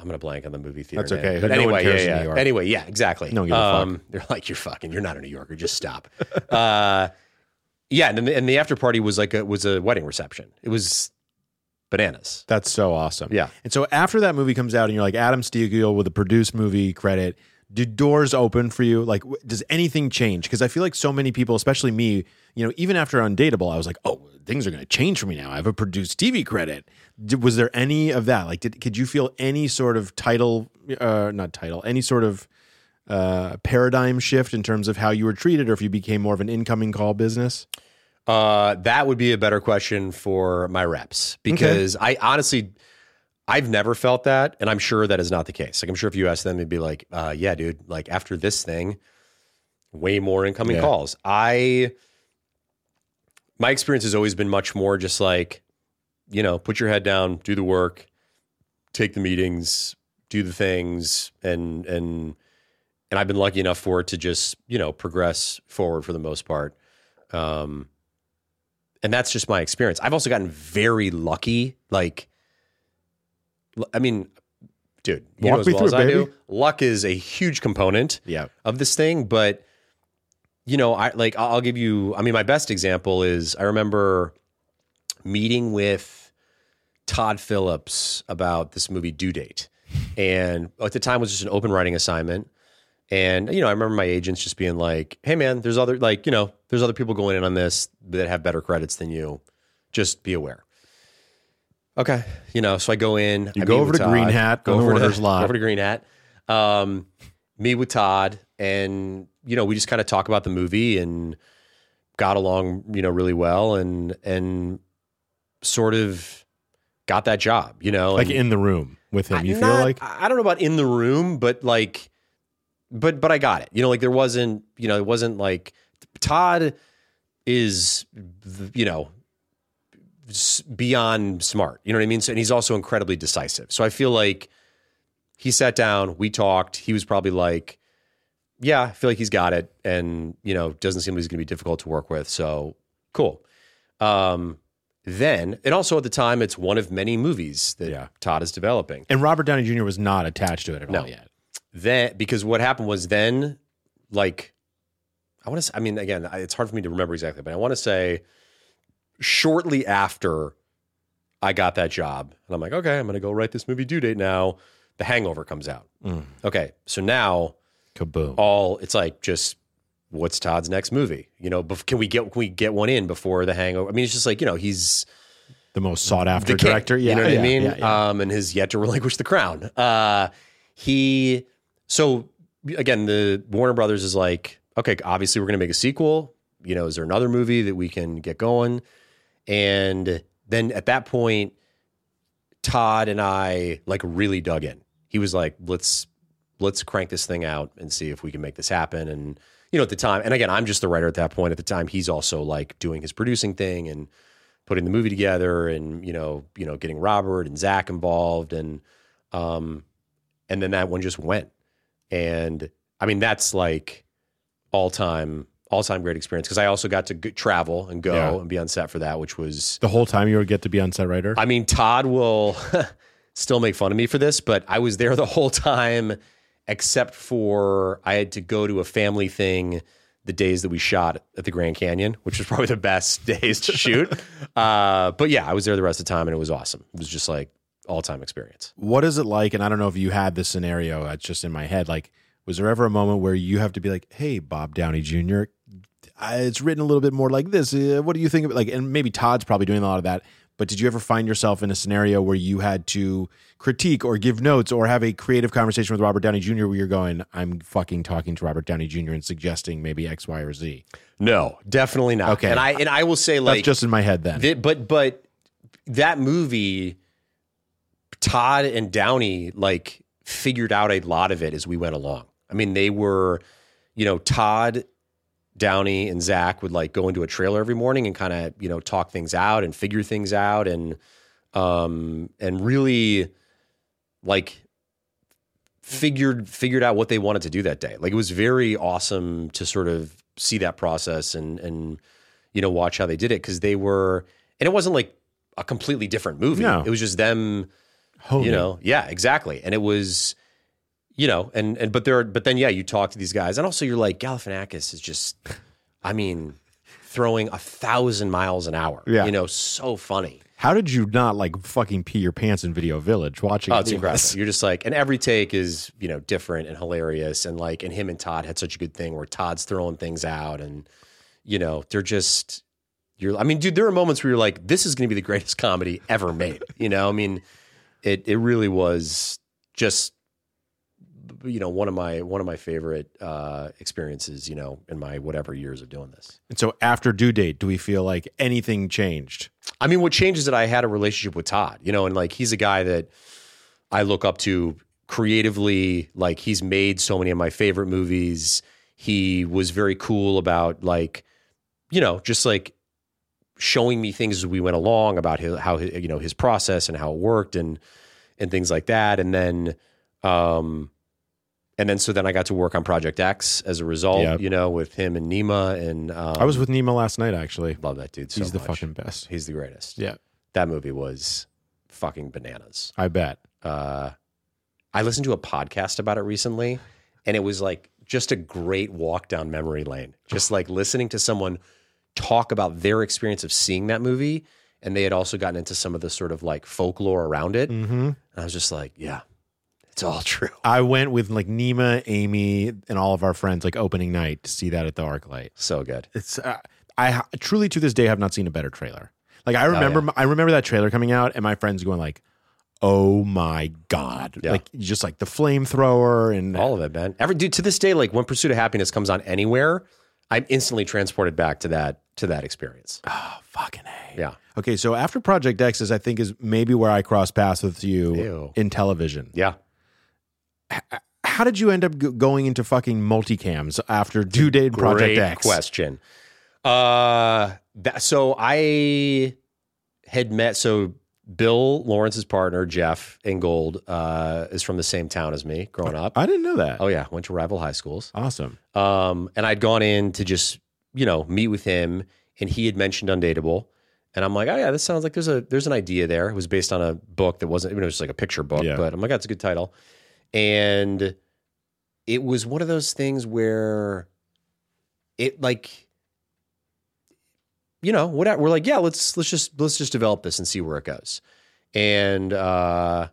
S3: I'm gonna blank on the movie theater.
S1: That's
S3: name.
S1: okay.
S3: But
S1: No
S3: anyway,
S1: cares
S3: yeah,
S1: in
S3: yeah.
S1: New York.
S3: Anyway, yeah, exactly.
S1: No one gives a fuck.
S3: um, They're like, you're fucking. You're not a New Yorker. Just stop. uh, yeah, and the, and the after party was like a was a wedding reception. It was bananas.
S1: That's so awesome.
S3: Yeah.
S1: And so after that movie comes out and you're like Adam Sztykiel with a produced movie credit, do doors open for you? Like, w- does anything change? Because I feel like so many people, especially me, you know, even after Undateable, I was like, oh, things are going to change for me now. I have a produced TV credit. Was there any of that? Like, did could you feel any sort of title, uh, not title, any sort of uh, paradigm shift in terms of how you were treated, or if you became more of an incoming call business?
S3: Uh, that would be a better question for my reps because I honestly, I've never felt that, and I'm sure that is not the case. Like, I'm sure if you ask them, they'd be like, uh, "Yeah, dude. Like after this thing, way more incoming
S1: Yeah.
S3: calls." I, my experience has always been much more just like, you know, put your head down, do the work, take the meetings, do the things, and and and I've been lucky enough for it to just you know progress forward for the most part. Um, and that's just my experience. I've also gotten very lucky. Like, I mean, dude, you
S1: Walk
S3: know as
S1: me
S3: well
S1: through
S3: as I
S1: baby.
S3: do. Luck is a huge component
S1: Yeah.
S3: of this thing, but you know, I like I'll I'll give you. I mean, my best example is I remember meeting with Todd Phillips about this movie Due Date, and at the time it was just an open writing assignment. And you know, I remember my agents just being like, "Hey, man, there's other like you know, there's other people going in on this that have better credits than you. Just be aware." Okay, you know, so I go in.
S1: You
S3: I
S1: go over to Green Hat
S3: go over to,
S1: lot.
S3: over to Green Hat, um, meet with Todd, and you know, we just kind of talk about the movie and got along, you know, really well, and and sort of got that job, you know,
S1: like
S3: and-
S1: in the room with him. You
S3: I-
S1: feel
S3: not-
S1: like
S3: I don't know about in the room, but like, but but I got it. You know, like there wasn't, you know, it wasn't like Todd is, you know, beyond smart. You know what I mean? So, and he's also incredibly decisive. So I feel like he sat down, we talked. He was probably like, "Yeah, I feel like he's got it," and you know, doesn't seem like he's going to be difficult to work with. So cool. Um, then, and also at the time, it's one of many movies that
S1: Yeah.
S3: Todd is developing.
S1: and Robert Downey Jr. was not attached to it at
S3: No.
S1: all yet.
S3: Then, because what happened was then, like, I want to. I mean, again, I- it's hard for me to remember exactly, but I want to say shortly after I got that job, and I'm like, okay, I'm going to go write this movie due date now. The Hangover comes out. Okay, so now
S1: Kaboom.
S3: all it's like just what's Todd's next movie? You know, can we get can we get one in before the Hangover? I mean, it's just like you know he's
S1: the most sought after director. Yeah,
S3: you know what
S1: yeah,
S3: I mean?
S1: yeah, yeah.
S3: Um, and has yet to relinquish the crown. Uh, he so again, the Warner Brothers is like, okay, obviously we're going to make a sequel. You know, is there another movie that we can get going? And then at that point, Todd and I like really dug in. He was like, let's let's crank this thing out and see if we can make this happen. And you know, at the time, and again, I'm just the writer at that point. At the time, he's also like doing his producing thing and putting the movie together, and you know, you know, getting Robert and Zach involved, and um, and then that one just went. And I mean, that's like all time, all time great experience because I also got to go, travel and go
S1: Yeah.
S3: and be on set for that, which was
S1: the whole time you would get to be on set writer.
S3: I mean, Todd will still make fun of me for this, but I was there the whole time, except for I had to go to a family thing the days that we shot at the Grand Canyon, which was probably the best days to shoot. Uh, but yeah, I was there the rest of the time and it was awesome. It was just like all time experience.
S1: what is it like? And I don't know if you had this scenario. It's just in my head. Like, was there ever a moment where you have to be like, "Hey, Bob Downey Jr., It's written a little bit more like this. Uh, what do you think of it?" Like, and maybe Todd's probably doing a lot of that. But did you ever find yourself in a scenario where you had to critique or give notes or have a creative conversation with Robert Downey Jr. where you're going, "I'm fucking talking to Robert Downey Jr. and suggesting maybe X, Y, or Z."
S3: No, definitely not.
S1: Okay.
S3: And I and I will say like
S1: That's just in my head then.
S3: Th- but but that movie, Todd and Downey like figured out a lot of it as we went along. I mean, they were, you know, Todd, Downey, and Zach would like go into a trailer every morning and kind of you know talk things out and figure things out and um and really like figured figured out what they wanted to do that day. Like it was very awesome to sort of see that process and and you know watch how they did it because they were and it wasn't like a completely different movie.
S1: No.
S3: It was just them,
S1: Honing.
S3: you know. Yeah, exactly. And it was you know, and and but there but then yeah, you talk to these guys and also you're like Galifianakis is just I mean throwing a thousand miles an hour.
S1: Yeah.
S3: You know, so funny.
S1: How did you not like fucking pee your pants in Video Village watching?
S3: Oh, it's incredible. You're just like, and every take is, you know, different and hilarious. And like, and him and Todd had such a good thing where Todd's throwing things out and, you know, they're just, you're, I mean, dude, there are moments where you're like, this is going to be the greatest comedy ever made. You know, I mean, it, it really was just, you know, one of my, one of my favorite uh, experiences, you know, in my whatever years of doing this.
S1: And so after due date, do we feel like anything changed?
S3: I mean, what changes that I had a relationship with Todd, you know, and like he's a guy that I look up to creatively. Like he's made so many of my favorite movies. He was very cool about like, you know, just like showing me things as we went along about his, how his, you know his process and how it worked and and things like that. And then, um, and then so then I got to work on Project X as a result,
S1: Yep.
S3: you know, with him and Nima. And um,
S1: I was with Nima last night, actually.
S3: love that dude. So
S1: He's the
S3: much.
S1: fucking best.
S3: He's the greatest
S1: Yeah,
S3: that movie was fucking bananas.
S1: I bet.
S3: Uh, I listened to a podcast about it recently, and it was like just a great walk down memory lane. Just like listening to someone talk about their experience of seeing that movie, and they had also gotten into some of the sort of like folklore around it.
S1: Mm-hmm.
S3: And I was just like, yeah, it's all true.
S1: I went with like Nima, Amy, and all of our friends like opening night to see that at the ArcLight.
S3: So good.
S1: It's uh, I ha- truly to this day have not seen a better trailer. Like I remember,
S3: yeah.
S1: I remember that trailer coming out, and my friends going like, "Oh my god!"
S3: Yeah.
S1: Like just like the flamethrower and
S3: All of it, man. Every dude to this day, like when Pursuit of Happiness comes on anywhere, I'm instantly transported back to that to that experience.
S1: oh, fucking a.
S3: Yeah.
S1: Okay, so after Project X is, I think, is maybe where I cross paths with you
S3: Ew.
S1: in television.
S3: Yeah.
S1: How did you end up going into fucking multicams after Due Date Project
S3: Great
S1: X?
S3: question. Uh, that, so I had met so Bill Lawrence's partner Jeff Ingold uh, is from the same town as me growing up.
S1: I didn't know that.
S3: Oh yeah, went to rival high schools.
S1: Awesome.
S3: Um, and I'd gone in to just you know meet with him, and he had mentioned Undateable, and I'm like, oh yeah, this sounds like there's a there's an idea there. It was based on a book that wasn't, it was just like a picture book,
S1: Yeah.
S3: but I'm like, that's a good title, and it was one of those things where it like you know whatever we're like yeah let's let's just let's just develop this and see where it goes. And uh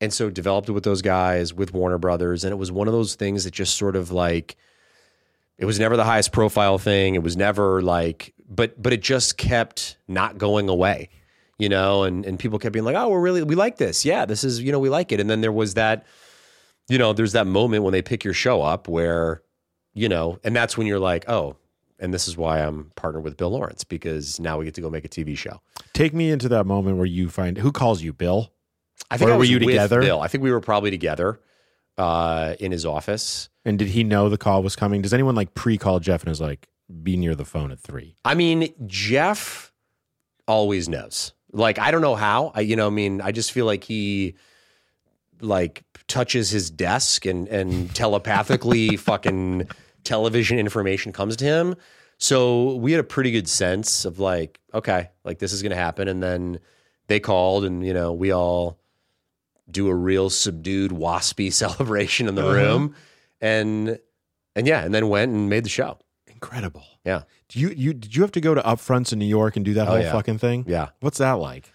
S3: and so developed it with those guys with Warner Brothers and it was one of those things that just sort of like it was never the highest profile thing. It was never like but but it just kept not going away you know and and people kept being like oh we're really we like this yeah this is you know we like it and then there was that you know there's that moment when they pick your show up where you know and that's when you're like oh and this is why I'm partnered with Bill Lawrence because now we get to go make a TV show.
S1: Take me into that moment where you find who calls you, Bill?
S3: I think
S1: Or
S3: I
S1: were you together?
S3: Bill. I think we were probably together uh, in his office.
S1: And did he know the call was coming? Does anyone like pre-call Jeff and is like, be near the phone at three?
S3: I mean, Jeff always knows. Like, I don't know how. I, you know, I mean, I just feel like he like touches his desk and and telepathically fucking television information comes to him. So we had a pretty good sense of like, okay, like this is gonna happen. And then they called and, you know, we all do a real subdued waspy celebration in the
S1: Uh-huh.
S3: room. And and yeah, and then went and made the show.
S1: Incredible.
S3: Yeah.
S1: Do you you did you have to go to upfronts in New York and do that
S3: Oh,
S1: whole
S3: yeah.
S1: fucking thing?
S3: Yeah.
S1: What's that like?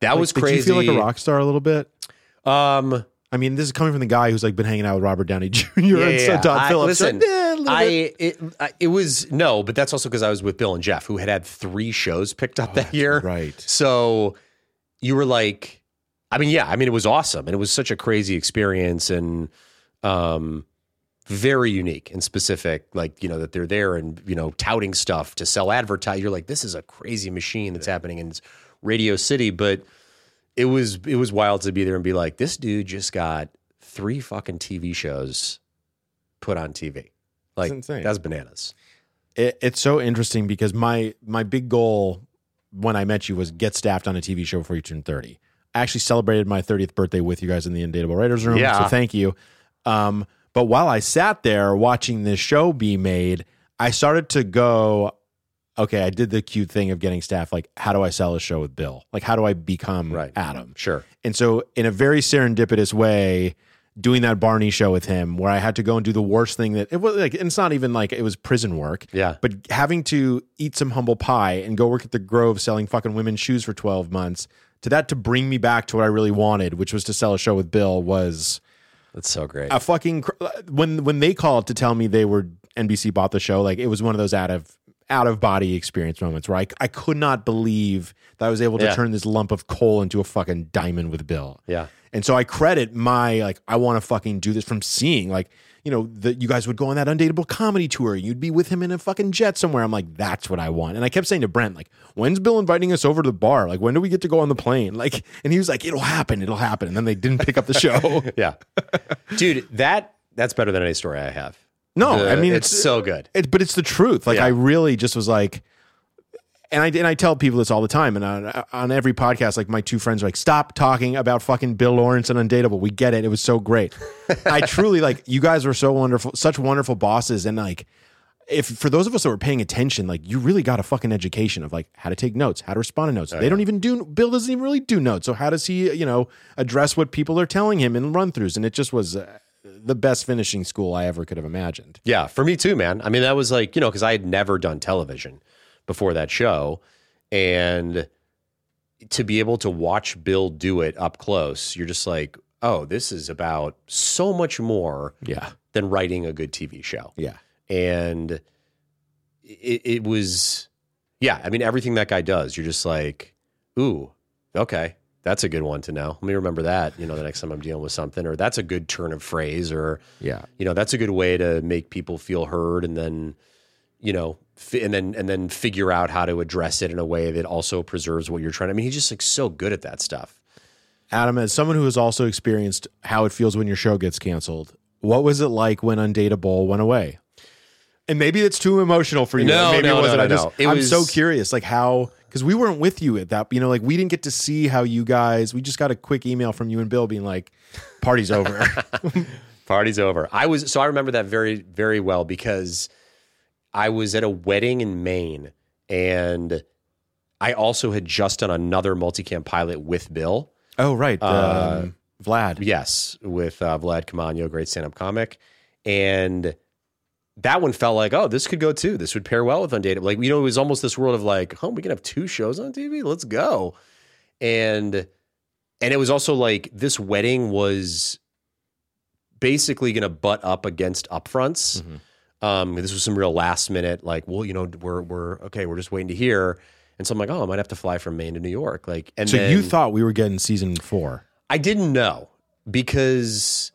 S3: That
S1: Like,
S3: was
S1: did
S3: crazy.
S1: you feel like a rock star a little bit?
S3: Um,
S1: I mean, this is coming from the guy who's like been hanging out with Robert Downey Jr.
S3: Yeah,
S1: and
S3: yeah,
S1: Todd
S3: I-
S1: Phillips.
S3: listen,
S1: So, yeah, a little bit.
S3: I it, I- it was no, but that's also because I was with Bill and Jeff, who had had three shows picked up that year.
S1: Oh, right.
S3: So you were like, I mean, yeah, I mean, it was awesome, and it was such a crazy experience, and um, very unique and specific. Like you know that they're there and you know touting stuff to sell advertise. You're like, this is a crazy machine that's happening in Radio City, but it was it was wild to be there and be like, this dude just got three fucking TV shows put on TV. Like
S1: insane.
S3: that's bananas.
S1: it, it's so interesting because my my big goal when I met you was get staffed on a TV show before you turn 30. I actually celebrated my 30th birthday with you guys in the Undateable Writers Room.
S3: Yeah.
S1: So thank you. Um, but while I sat there watching this show be made, I started to go, okay, I did the cute thing of getting staff. Like, how do I sell a show with Bill? Like, how do I become
S3: Right.
S1: Adam?
S3: Sure.
S1: And so, in a very serendipitous way, doing that Barney show with him, where I had to go and do the worst thing that it was like, it's not even like it was prison work.
S3: Yeah.
S1: But having to eat some humble pie and go work at the Grove selling fucking women's shoes for 12 months, to that to bring me back to what I really wanted, which was to sell a show with Bill, was
S3: That's so great.
S1: a fucking cr- uh, when when they called to tell me they were NBC bought the show, like it was one of those out of out of body experience moments where I, I could not believe that I was able to
S3: Yeah.
S1: turn this lump of coal into a fucking diamond with Bill.
S3: Yeah.
S1: And so I credit my like I want to fucking do this from seeing like you know that you guys would go on that undateable comedy tour. You'd be with him in a fucking jet somewhere. I'm like that's what I want. And I kept saying to Brent like when's Bill inviting us over to the bar? Like when do we get to go on the plane? Like and he was like it'll happen, it'll happen. And then they didn't pick up the show.
S3: Yeah. Dude, that that's better than any story I have.
S1: No,
S3: The-
S1: I mean
S3: it's, so good.
S1: It, but it's the truth. Like
S3: Yeah.
S1: I really just was like, and I and I tell people this all the time, and on, on every podcast, like my two friends are like, stop talking about fucking Bill Lawrence and Undateable. We get it. It was so great. I truly like you guys were so wonderful, such wonderful bosses, and like. If for those of us that were paying attention, like you really got a fucking education of like how to take notes, how to respond to notes. they don't even do Bill doesn't even really do notes. So how does he, you know, address what people are telling him in run throughs? And it just was uh, the best finishing school I ever could have imagined.
S3: Yeah, for me too, man. I mean, that was like, you know, because I had never done television before that show. And to be able to watch Bill do it up close, you're just like, oh, this is about so much more
S1: Yeah.
S3: than writing a good TV show.
S1: Yeah.
S3: and it, it was yeah, I mean everything that guy does, you're just like, ooh, okay, that's a good one to know. Let me remember that. You know, the next time I'm dealing with something, or that's a good turn of phrase, or
S1: Yeah.
S3: you know, that's a good way to make people feel heard, and then you know, fi- and then and then figure out how to address it in a way that also preserves what you're trying. I mean, he's just like so good at that stuff.
S1: Adam, as someone who has also experienced how it feels when your show gets canceled, what was it like when Undateable went away? And maybe it's too emotional for you.
S3: No,
S1: maybe
S3: no,
S1: it wasn't.
S3: no,
S1: I
S3: no,
S1: just,
S3: no. It
S1: I'm
S3: was-
S1: so curious, like how, because we weren't with you at that. You know, like we didn't get to see how you guys. We just got a quick email from you and Bill being like, "Party's over."
S3: Party's over. I was so I remember that very very well because I was at a wedding in Maine and I also had just done another multicam pilot with Bill.
S1: oh, right, um, Vlad.
S3: Yes, with uh, Vlad Kamano, great stand-up comic, and that one felt like, oh, this could go too. This would pair well with Undated. Like, you know, it was almost this world of like, oh, we can have two shows on TV. Let's go. And and it was also like this wedding was basically going to butt up against upfronts. Um, this was some real last minute, like, well, you know, we're we're okay, we're just waiting to hear. And so I'm like, oh, I might have to fly from Maine to New York. Like, and
S1: So
S3: then,
S1: you thought we were getting season four?
S3: I didn't know because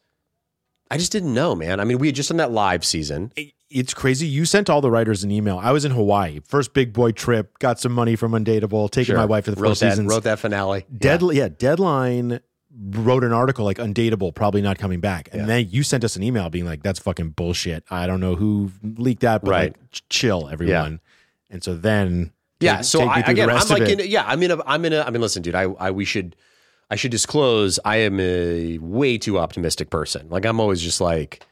S3: I just didn't know, man. I mean, we had just done that live season.
S1: It's crazy. You sent all the writers an email. I was in Hawaii, first big boy trip. Got some money from Undateable, taking my wife to the four
S3: that,
S1: seasons.
S3: wrote that finale.
S1: Dead, yeah. Deadline wrote an article like undateable, probably not coming back, and
S3: Yeah.
S1: then you sent us an email being like, "That's fucking bullshit." I don't know who leaked that, but
S3: Right.
S1: like, ch- chill, everyone. And so then,
S3: Yeah.
S1: take-
S3: so
S1: take
S3: I, again, I'm like, in, yeah, I'm in a, I'm in a, I mean, listen, dude, I, I, we should, I should disclose I am a way too optimistic person. Like, I'm always just like,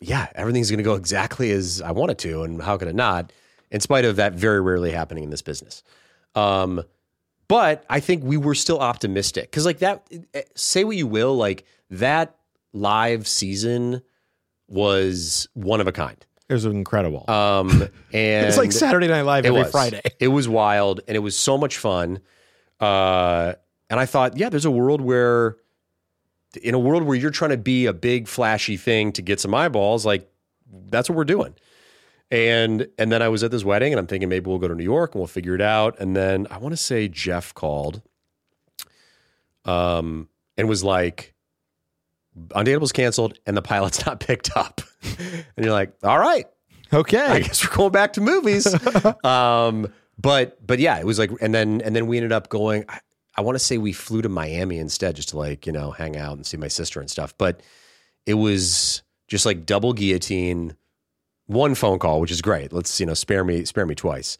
S3: yeah, everything's going to go exactly as I want it to. And how could it not? In spite of that very rarely happening in this business. Um, but I think we were still optimistic because, like, that, eh, say what you will, like, that live season was one of a kind.
S1: it was incredible.
S3: Um, and
S1: it's like Saturday Night Live every
S3: was.
S1: Friday.
S3: It was wild and it was so much fun. Uh, and I thought, yeah, there's a world where, in a world where you're trying to be a big flashy thing to get some eyeballs, like that's what we're doing. And and then I was at this wedding and I'm thinking maybe we'll go to New York and we'll figure it out. And then I want to say Jeff called, um, and was like, "Undateable's canceled and the pilot's not picked up." and you're like, "All right,
S1: Okay.
S3: I guess we're going back to movies. um, but but yeah, it was like, and then and then we ended up going. I, I want to say we flew to Miami instead, just to like you know hang out and see my sister and stuff. But it was just like double guillotine, one phone call, which is great. Let's you know spare me spare me twice,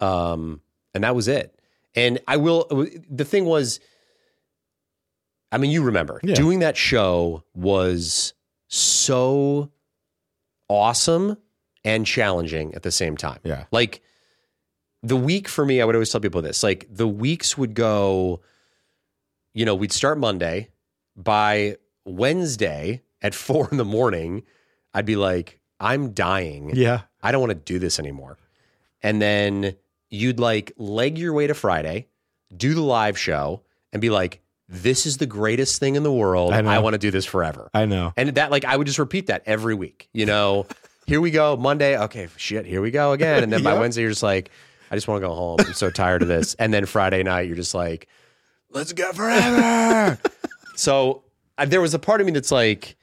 S3: um, and that was it. And I will. The thing was, I mean, you remember
S1: Yeah.
S3: doing that show was so awesome and challenging at the same time.
S1: Yeah.
S3: Like the week for me, I would always tell people this like the weeks would go, you know, we'd start Monday. By Wednesday at four in the morning, I'd be like, I'm dying.
S1: yeah,
S3: I don't want to do this anymore. And then you'd like leg your way to Friday, do the live show, and be like, this is the greatest thing in the world.
S1: I
S3: I, want to do this forever.
S1: I know.
S3: And that, like, I would just repeat that every week. You know, here we go, Monday. Okay, shit, here we go again. And then by. Wednesday, you're just like, I just want to go home. I'm so tired of this. And then Friday night, you're just like, let's go forever. so uh, there was a part of me that's like,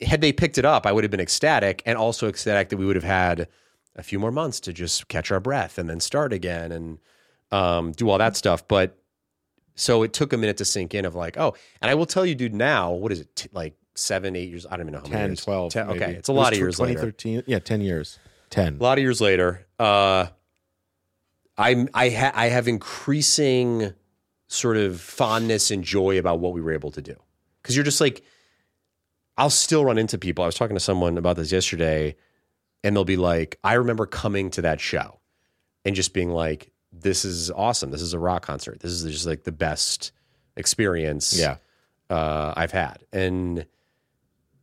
S3: had they picked it up, I would have been ecstatic and also ecstatic that we would have had a few more months to just catch our breath and then start again and um, do all that stuff. But so it took a minute to sink in of like, oh, and I will tell you, dude, now, what is it? T- like seven, eight years? I don't even know how many years.
S1: 12.
S3: 10 okay. It's a
S1: It
S3: lot of years later.
S1: 2013. Yeah, 10 years. 10.
S3: A lot of years later, uh, I'm I ha- I have increasing sort of fondness and joy about what we were able to do because you're just like, I'll still run into people. I was talking to someone about this yesterday, and they'll be like, I remember coming to that show and just being like, this is awesome. This is a rock concert. This is just like the best experience
S1: Yeah.
S3: uh, I've had, and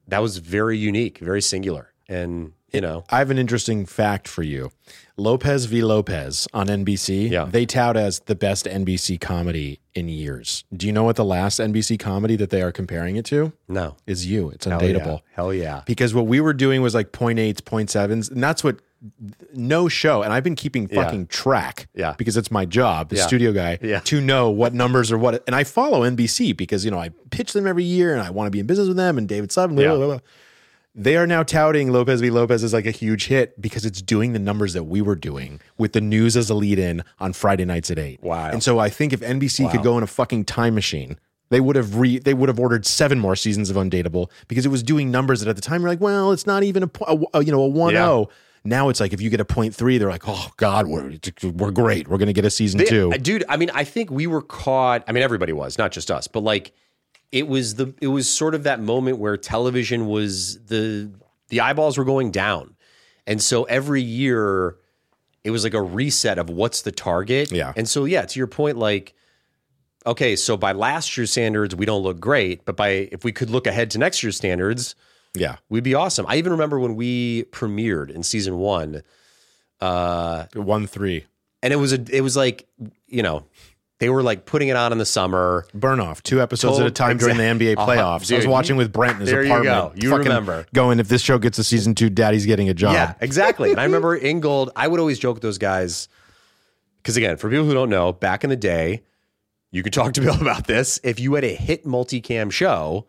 S3: that was very unique, very singular, and you know,
S1: I have an interesting fact for you. Lopez v. Lopez on NBC.
S3: Yeah.
S1: They tout as the best NBC comedy in years. Do you know what the last NBC comedy that they are comparing it to
S3: no,
S1: is? You. It's
S3: Hell
S1: undateable.
S3: yeah. Hell yeah.
S1: Because what we were doing was like point eights, point sevens, and that's what no show, and I've been keeping
S3: Yeah.
S1: fucking track,
S3: Yeah.
S1: because it's my job, the
S3: Yeah.
S1: studio guy,
S3: Yeah.
S1: to know what numbers are what. And I follow NBC because you know I pitch them every year, and I want to be in business with them. And David Sutton, blah,
S3: Yeah.
S1: blah, blah. They are now touting Lopez v Lopez as like a huge hit because it's doing the numbers that we were doing with the news as a lead in on Friday nights at eight.
S3: Wow.
S1: And so I think if NBC could go in a fucking time machine, they would have re they would have ordered seven more seasons of Undateable because it was doing numbers that at the time you're like, well, it's not even a, a, a you know a one oh. zero. Now it's like if you get a point three, they're like, oh god, we're we're great. We're gonna get a season
S3: They-
S1: two.
S3: dude. I mean, I think we were caught. I mean, everybody was, not just us, but like it was the it was sort of that moment where television was the the eyeballs were going down, and so every year it was like a reset of what's the target.
S1: Yeah.
S3: and so yeah, to your point, like. Okay, so by last year's standards, we don't look great, but by if we could look ahead to next year's standards,
S1: yeah,
S3: we'd be awesome. I even remember when we premiered in season one, uh,
S1: one three
S3: and it was a it was like you know they were like putting it on in the summer
S1: burn off two episodes
S3: Total-
S1: at a time during the NBA
S3: Uh-huh.
S1: playoffs. I was watching with Brent in his
S3: there you
S1: apartment.
S3: go. You
S1: fucking
S3: remember.
S1: going if this show gets a season two, Daddy's getting a job.
S3: yeah exactly and i remember ingold i would always joke with those guys because again for people who don't know back in the day you could talk to bill about this if you had a hit multicam show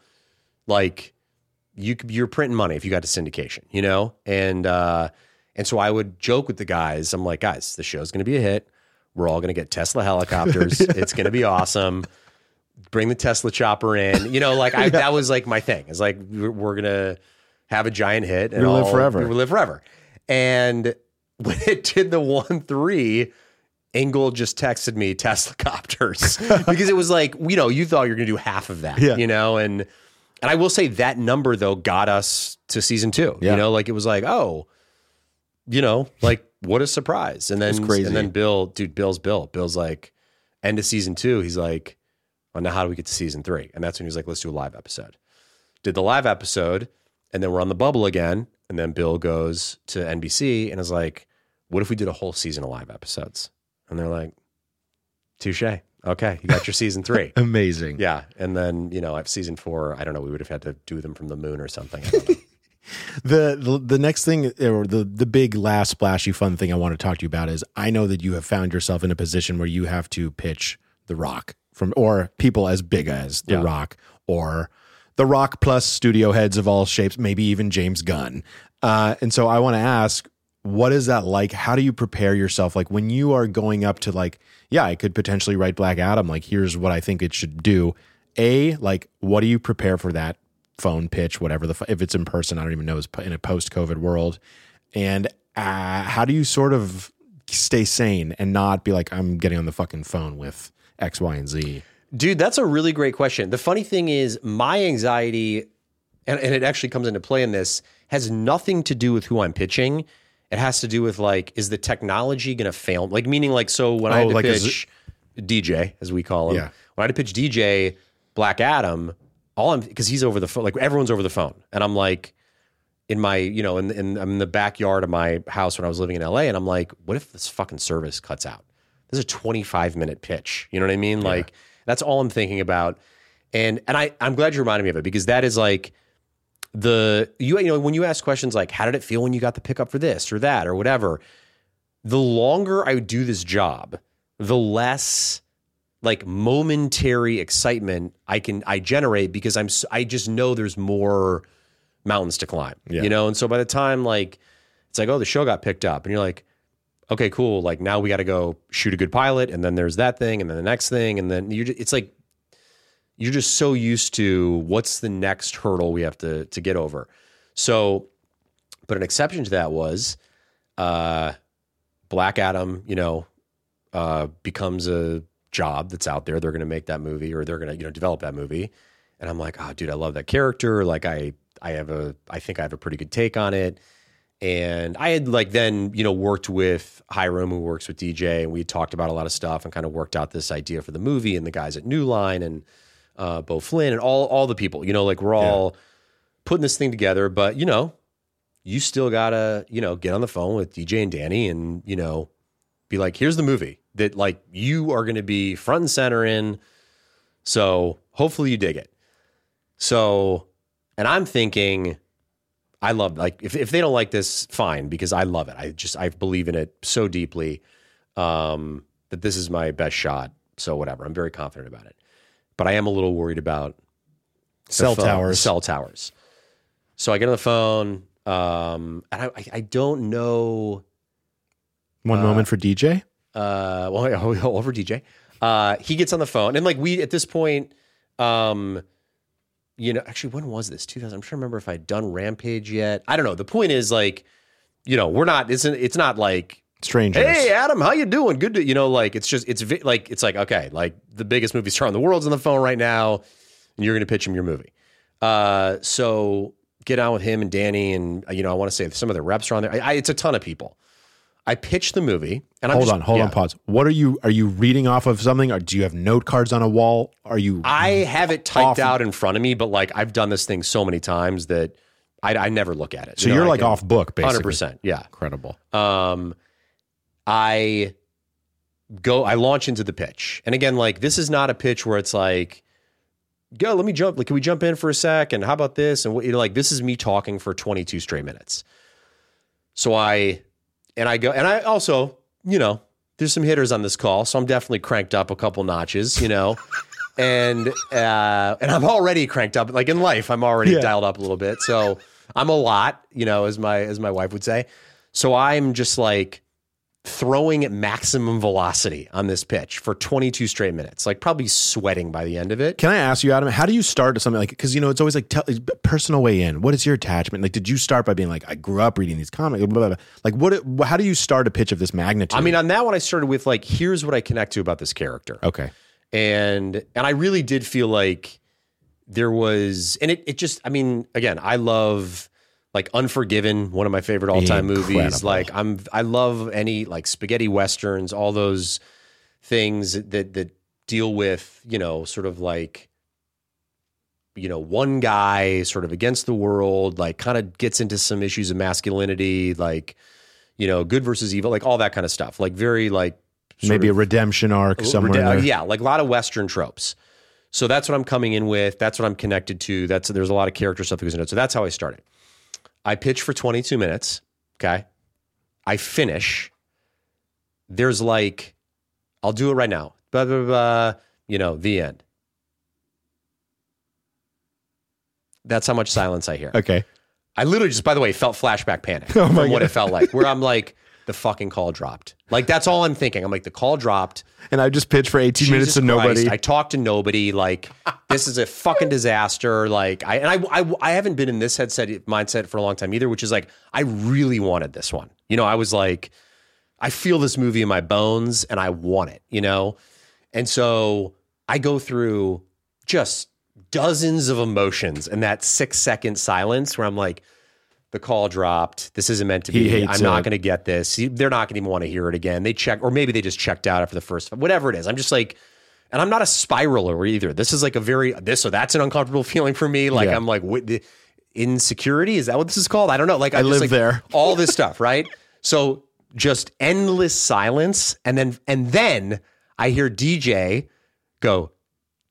S3: like you could you're printing money if you got to syndication you know and uh and so i would joke with the guys i'm like guys the show's going to be a hit we're all going to get tesla helicopters it's going to be awesome bring the Tesla chopper in. You know, like I, that was like my thing. It's like we're, we're gonna have a giant hit and
S1: We live forever.
S3: We live forever. And when it did the one three, Ingold just texted me Tesla copters because it was like you know you thought you were gonna do half of that.
S1: Yeah.
S3: You know, and and I will say that number though got us to season two.
S1: Yeah.
S3: You know, like it was like oh, you know, like what a surprise. And then
S1: crazy.
S3: and then Bill, dude, Bill's Bill. Bill's like end of season two. He's like well, now how do we get to season three? And that's when he's like, let's do a live episode. Did the live episode, and then we're on the bubble again. And then Bill goes to NBC and is like, what if we did a whole season of live episodes? And they're like, touche. Okay, you got your season three.
S1: Amazing.
S3: Yeah. And then, you know, I have season four. I don't know. We would have had to do them from the moon or something. I don't know.
S1: The, the the next thing or the the big last splashy fun thing I want to talk to you about is I know that you have found yourself in a position where you have to pitch The Rock from or people as big as The
S3: Yeah.
S1: Rock or The Rock plus studio heads of all shapes, maybe even James Gunn. Uh, and so I want to ask, what is that like? How do you prepare yourself? Like when you are going up to like, yeah, I could potentially write Black Adam. Like here's what I think it should do. A, like, what do you prepare for that phone pitch, whatever the if it's in person? I don't even know. It's in a post-COVID world, and uh, how do you sort of stay sane and not be like, I'm getting on the fucking phone with X, Y, and Z?
S3: Dude, that's a really great question. The funny thing is, my anxiety, and, and it actually comes into play in this, has nothing to do with who I'm pitching. It has to do with like, is the technology going to fail? Like, meaning like, so when I had
S1: Oh,
S3: to
S1: like, is
S3: pitch DJ, as we call him,
S1: Yeah.
S3: when I had to pitch DJ Black Adam, all I'm because he's over the phone, like everyone's over the phone, and I'm like, in my, you know, in, in I'm in the backyard of my house when I was living in LA, and I'm like, what if this fucking service cuts out? This is a 25 minute pitch. You know what I mean? Like that's all I'm thinking about. And and I I'm glad you reminded me of it because that is like the you you know when you ask questions like how did it feel when you got the pickup for this or that or whatever, the longer I do this job, the less like momentary excitement I can I generate because I'm I just know there's more mountains to climb.
S1: Yeah.
S3: You know, and so by the time like it's like oh the show got picked up and you're like okay cool like now we got to go shoot a good pilot and then there's that thing and then the next thing and then you're ju- it's like you're just so used to what's the next hurdle we have to to get over. So but an exception to that was uh Black Adam, you know, uh, becomes a job that's out there. They're going to make that movie or they're going to, you know, develop that movie. And I'm like, oh, dude, I love that character. Like, I, I have a, I think I have a pretty good take on it. And I had like then, you know, worked with Hiram, who works with DJ, and we had talked about a lot of stuff and kind of worked out this idea for the movie and the guys at New Line and uh, Beau Flynn and all, all the people. You know, like we're all putting this thing together. But you know, you still gotta, you know, get on the phone with DJ and Dany and, you know, be like, here's the movie that like you are gonna be front and center in. So hopefully you dig it. So, and I'm thinking, I love like if if they don't like this, fine because I love it. I just I believe in it so deeply um, that this is my best shot. So whatever, I'm very confident about it. But I am a little worried about
S1: Cell
S3: phone-
S1: towers.
S3: cell towers. So I get on the phone, um, and I, I don't know.
S1: One moment for DJ.
S3: Uh, well, over DJ. Uh, he gets on the phone, and like we at this point, um, you know, actually, when was this? 2000. I'm trying to remember if I'd done Rampage yet. I don't know. The point is, like, you know, we're not. It's it's not like
S1: Strangers.
S3: Hey, Adam, how you doing? Good to you know. Like it's just it's vi- like it's like okay, like the biggest movie star in the world's on the phone right now, and you're going to pitch him your movie. Uh, so get on with him and Dany, and uh, you know I want to say some of the reps are on there. I, I, it's a ton of people. I pitched the movie, and I'm
S1: hold
S3: just-
S1: on, hold
S3: yeah.
S1: on, pause. What are you? Are you reading off of something, or do you have note cards on a wall? Are you?
S3: I have it typed
S1: Off-
S3: out in front of me, but like I've done this thing so many times that I, I never look at it.
S1: so you're like off book, basically.
S3: hundred percent. Yeah.
S1: Incredible.
S3: um, I go, I launch into the pitch. And again, like this is not a pitch where it's like, go, let me jump. Like, can we jump in for a sec? And how about this? And what, you know, like, this is me talking for 22 straight minutes. So I, and I go, and I also, you know, there's some hitters on this call. So I'm definitely cranked up a couple notches, you know. and uh, and I'm already cranked up. Like in life, I'm already
S1: Yeah.
S3: dialed up a little bit. So I'm a lot, you know, as my as my wife would say. So I'm just like throwing at maximum velocity on this pitch for 22 straight minutes, like probably sweating by the end of it.
S1: Can I ask you, Adam? How do you start something like? Because you know, it's always like tell, personal way in. What is your attachment? Like, did you start by being like, I grew up reading these comics? Blah, blah, blah. Like, what? How do you start a pitch of this magnitude?
S3: I mean, on that one, I started with like, here's what I connect to about this character.
S1: okay,
S3: and and I really did feel like there was, and it it just, I mean, again, I love like Unforgiven, one of my favorite all time movies. Like I'm, I love any like spaghetti westerns, all those things that that deal with you know sort of like you know one guy sort of against the world, like kind of gets into some issues of masculinity, like you know good versus evil, like all that kind of stuff, like very like
S1: maybe
S3: of-
S1: a redemption arc somewhere. in
S3: Rede-
S1: there.
S3: yeah, like a lot of Western tropes. So that's what I'm coming in with. That's what I'm connected to. That's there's a lot of character stuff that goes into it. So that's how I started. I pitch for 22 minutes. Okay. I finish. There's like, I'll do it right now. Blah, blah, blah, you know, the end. That's how much silence I hear.
S1: Okay.
S3: I literally just, by the way, felt flashback panic
S1: Oh
S3: from
S1: my
S3: what it felt like, where I'm like, the fucking call dropped. Like, that's all I'm thinking. I'm like, the call dropped.
S1: And I just pitched for 18 minutes
S3: Jesus
S1: to nobody.
S3: I talked to nobody. Like this is a fucking disaster. Like I and I, I I haven't been in this headset mindset for a long time either. Which is like I really wanted this one. You know, I was like, I feel this movie in my bones, and I want it. You know, and so I go through just dozens of emotions in that six second silence where I'm like. The call dropped. This isn't meant to
S1: He
S3: be. I'm not going to get this. They're not going to even want to hear it again. They check, or maybe they just checked out after the first, whatever it is. I'm just like, and I'm not a spiraler either. This is like a very this or that's an uncomfortable feeling for me. Like
S1: Yeah.
S3: I'm like what, the, insecurity. Is that what this is called? I don't know. Like
S1: I
S3: just
S1: live
S3: like,
S1: there.
S3: All this stuff, right? So just endless silence, and then and then I hear DJ go,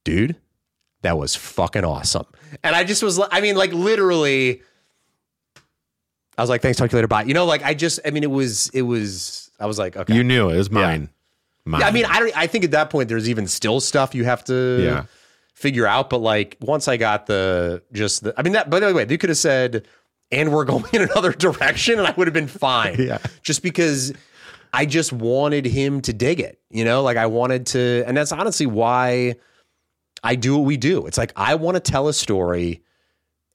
S3: dude, that was fucking awesome. And I just was, I mean, like literally. I was like, thanks, talk to you later. Bye. You know, like I just, I mean, it was, it was, I was like, okay.
S1: you knew it. Was mine. Mine.
S3: Yeah, I mean, I, don't- I think at that point there's even still stuff you have to
S1: Yeah.
S3: figure out. But like once I got the just the, I mean that. By the way, they could have said, "And we're going in another direction," and I would have been fine.
S1: Yeah.
S3: just because I just wanted him to dig it. You know, like I wanted to, and that's honestly why I do what we do. It's like I want to tell a story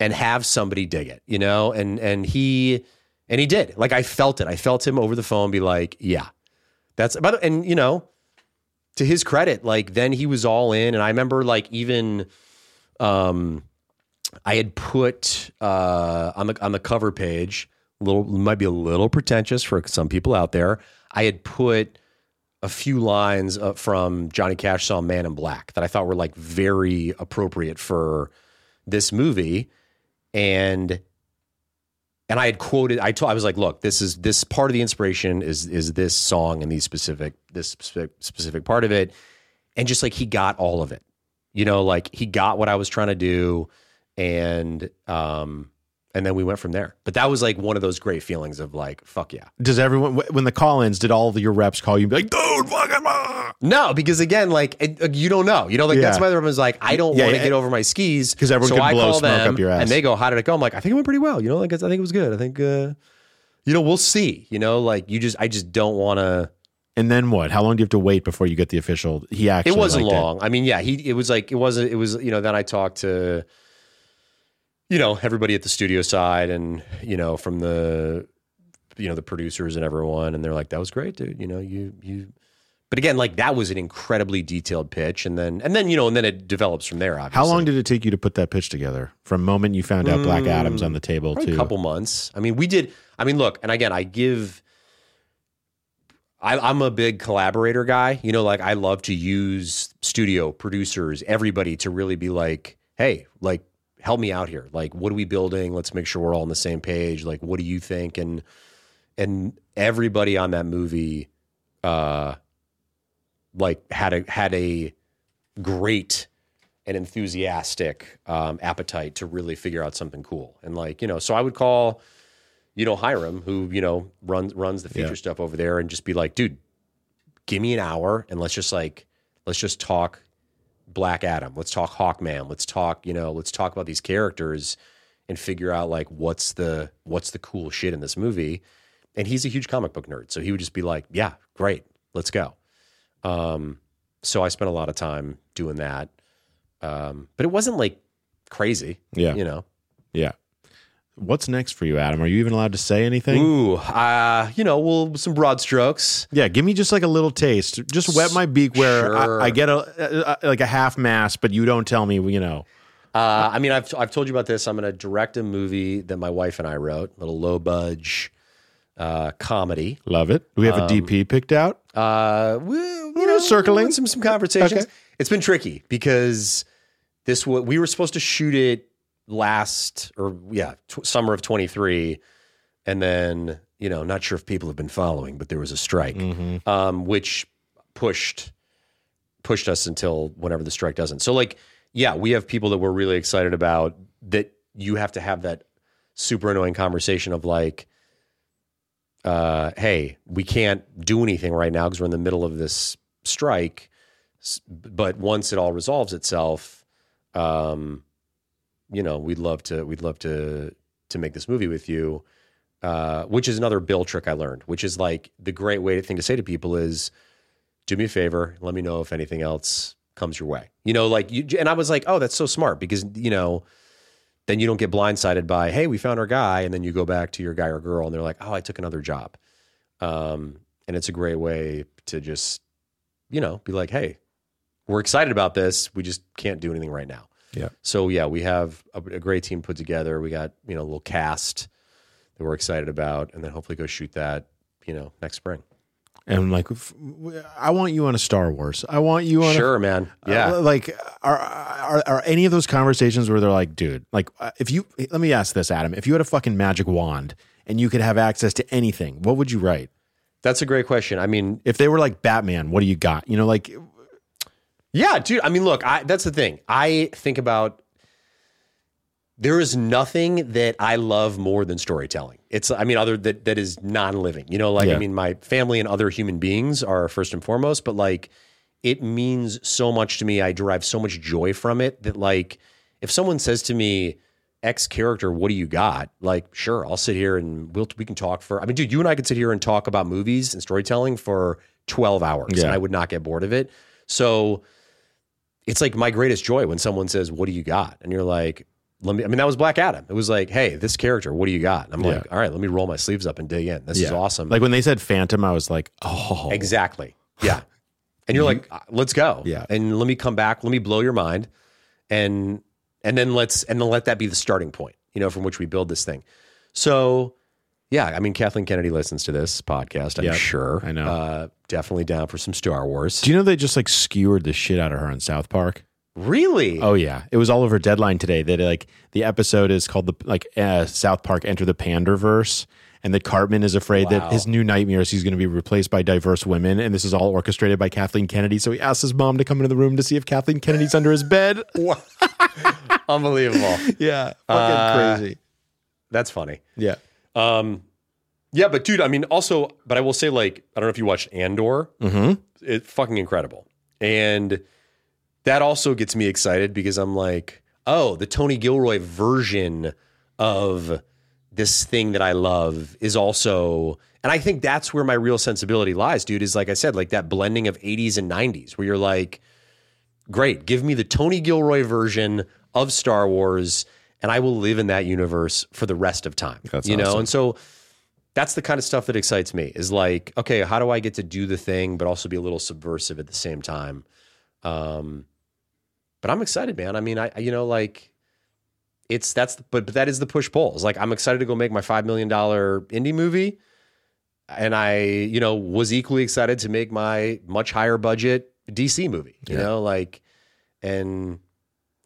S3: and have somebody dig it. You know, and and he and he did. Like I felt it. I felt him over the phone be like, "Yeah." That's about and you know, to his credit, like then he was all in. And I remember like even um I had put uh on the on the cover page, little might be a little pretentious for some people out there. I had put a few lines from Johnny Cash song Man in Black that I thought were like very appropriate for this movie. And and I had quoted. I told. I was like, "Look, this is this part of the inspiration is is this song and these specific this specific, specific part of it." And just like he got all of it, you know, like he got what I was trying to do, and um, and then we went from there. But that was like one of those great feelings of like, fuck yeah.
S1: Does everyone when the call-ins? Did all of your reps call you and be like, dude, fuck him? ah?"
S3: No, because again, like it, you don't know. You know, like that's
S1: Yeah.
S3: why everyone's like, I don't
S1: Yeah,
S3: want to
S1: yeah.
S3: get over my skis
S1: 'Cause everyone
S3: so
S1: can
S3: I
S1: blow
S3: call
S1: smoke
S3: them,
S1: up your ass.
S3: and they go, "How did it go?" I'm like, I think it went pretty well. You know, like I think it was good. I think, uh, you know, we'll see. You know, like you just, I just don't want to.
S1: And then what? How long do you have to wait before you get the official? He actually
S3: It wasn't long. I mean, yeah, he. It was like it wasn't. It was you know. Then I talked to, you know, everybody at the studio side, and you know, from the, you know, the producers and everyone, and they're like, "That was great, dude. You know, you you." But again, like that was an incredibly detailed pitch, and then and then you know, and then it develops from there. Obviously,
S1: How long did it take you to put that pitch together? From moment you found out Black Adam's on the table
S3: Mm,
S1: to
S3: a couple months. I mean, we did. I mean, look, and again, I give. I, I'm a big collaborator guy. You know, like I love to use studio producers, everybody to really be like, hey, like help me out here. Like, what are we building? Let's make sure we're all on the same page. Like, what do you think? And and everybody on that movie, uh, like had a had a great and enthusiastic um, appetite to really figure out something cool. And like, you know, so I would call, you know, Hiram, who, you know, runs runs the feature
S1: Yeah.
S3: stuff over there and just be like, dude, give me an hour and let's just like let's just talk Black Adam. Let's talk Hawkman. Let's talk, you know, let's talk about these characters and figure out like what's the what's the cool shit in this movie. And he's a huge comic book nerd. So he would just be like, Yeah, great, let's go. Um, so I spent a lot of time doing that. Um, but it wasn't like crazy.
S1: Yeah.
S3: You know.
S1: yeah. What's next for you, Adam? Are you even allowed to say anything?
S3: Ooh, uh, you know, well, some broad strokes.
S1: Yeah, give me just like a little taste. Just wet my beak where
S3: Sure.
S1: I, I get a, a like a half mass, but you don't tell me. You know,
S3: Uh, I mean, I've I've told you about this. I'm going to direct a movie that my wife and I wrote, a little low budge uh, comedy.
S1: love it. Do we have a DP picked out?
S3: Uh, we, you know,
S1: circling.
S3: some some conversations.
S1: Okay.
S3: It's been tricky because this we were supposed to shoot it last or yeah tw- summer of 23, and then you know not sure if people have been following, but there was a strike, um, which pushed pushed us until whenever the strike doesn't. So like yeah, we have people that we're really excited about that you have to have that super annoying conversation of like uh, hey, we can't do anything right now because we're in the middle of this strike. But once it all resolves itself, um, you know, we'd love to we'd love to to make this movie with you. Uh, which is another bill trick I learned, which is like the great way thing to say to people is, do me a favor, let me know if anything else comes your way. You know, like you and I was like, oh, that's so smart because you know, then you don't get blindsided by, hey, we found our guy, and then you go back to your guy or girl, and they're like, oh, I took another job. Um, and it's a great way to just, you know, be like, hey, we're excited about this. We just can't do anything right now.
S1: Yeah.
S3: So yeah, we have a, a great team put together. We got you know a little cast that we're excited about, and then hopefully go shoot that you know next spring.
S1: And like, I want you on a Star Wars. I want you on.
S3: Sure, man. Yeah.
S1: uh, like, are, are are any of those conversations where they're like, dude, like, uh, if you let me ask this, Adam, if you had a fucking magic wand and you could have access to anything, what would you write?
S3: That's a great question. I mean,
S1: If they were like Batman, what do you got? You know, like,
S3: Yeah, dude. I mean, look, I, that's the thing. I think about there is nothing that I love more than storytelling. It's, I mean, other that that is non-living. You know, like
S1: Yeah.
S3: I mean, my family and other human beings are first and foremost, but like it means so much to me. I derive so much joy from it that like if someone says to me, X character, what do you got? Like, sure, I'll sit here and we'll we can talk for. I mean, dude, you and I could sit here and talk about movies and storytelling for twelve hours,
S1: Yeah.
S3: and I would not get bored of it. So it's like my greatest joy when someone says, "What do you got?" and you're like, "Let me." I mean, that was Black Adam. It was like, "Hey, this character, what do you got?" And I'm
S1: Yeah.
S3: like, "All right, let me roll my sleeves up and dig in. This is awesome."
S1: Like when they said Phantom, I was like, oh,
S3: exactly, yeah. And you're like, "Uh, "Let's go."
S1: Yeah.
S3: And let me come back. Let me blow your mind, and and then let's and then let that be the starting point. You know, from which we build this thing. So. Yeah, I mean Kathleen Kennedy listens to this podcast. I'm
S1: Yep,
S3: sure.
S1: I know.
S3: Uh, definitely down for some Star Wars.
S1: Do you know they just like skewered the shit out of her on South Park?
S3: really?
S1: Oh yeah, it was all over Deadline today. That like the episode is called the like uh, South Park Enter the Panderverse, and that Cartman is afraid
S3: Wow.
S1: that his new nightmare is he's going to be replaced by diverse women, and this is all orchestrated by Kathleen Kennedy. So he asks his mom to come into the room to see if Kathleen Kennedy's under his bed.
S3: Unbelievable.
S1: yeah, fucking
S3: Uh,
S1: crazy.
S3: That's funny.
S1: Yeah.
S3: Um, yeah, but dude, I mean, also, but I will say, like, I don't know if you watched Andor.
S1: Mm-hmm.
S3: It's fucking incredible, and that also gets me excited because I'm like, oh, the Tony Gilroy version of this thing that I love is also, and I think that's where my real sensibility lies, dude. Is like I said, like that blending of 80s and 90s, where you're like, great, give me the Tony Gilroy version of Star Wars, and I will live in that universe for the rest of time.
S1: That's
S3: you know, and so that's the kind of stuff that excites me. Is like, okay, how do I get to do the thing, but also be a little subversive at the same time? Um, but I'm excited, man. I mean, I you know like. It's that's but but that is the push pull. It's like I'm excited to go make my five million dollar indie movie, and I you know was equally excited to make my much higher budget DC movie. You
S1: Yeah.
S3: know, like, and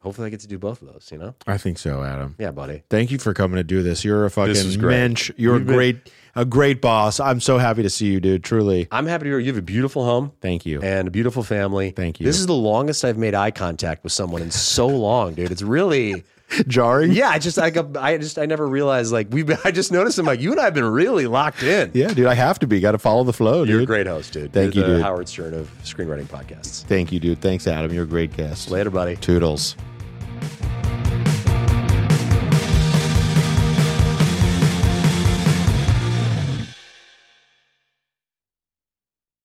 S3: hopefully I get to do both of those. You know,
S1: I think so, Adam.
S3: yeah, buddy.
S1: Thank you for coming to do this. You're a fucking mensch. You're a
S3: You've been-
S1: great, a great boss. I'm so happy to see you, dude. Truly.
S3: I'm happy to hear you have a beautiful home
S1: Thank you.
S3: and a beautiful family.
S1: Thank you.
S3: This is the longest I've made eye contact with someone in so long, dude. It's really.
S1: Jarring.
S3: Yeah, I just I got I just I never realized like we I just noticed I'm like you and I have been really locked in.
S1: Yeah, dude. I have to be. Got to follow the flow, dude.
S3: You're a great host, dude.
S1: Thank
S3: You're
S1: you,
S3: the
S1: dude.
S3: Howard Stern of screenwriting podcasts.
S1: Thank you, dude. Thanks, Adam. You're a great guest.
S3: Later, buddy.
S1: Toodles.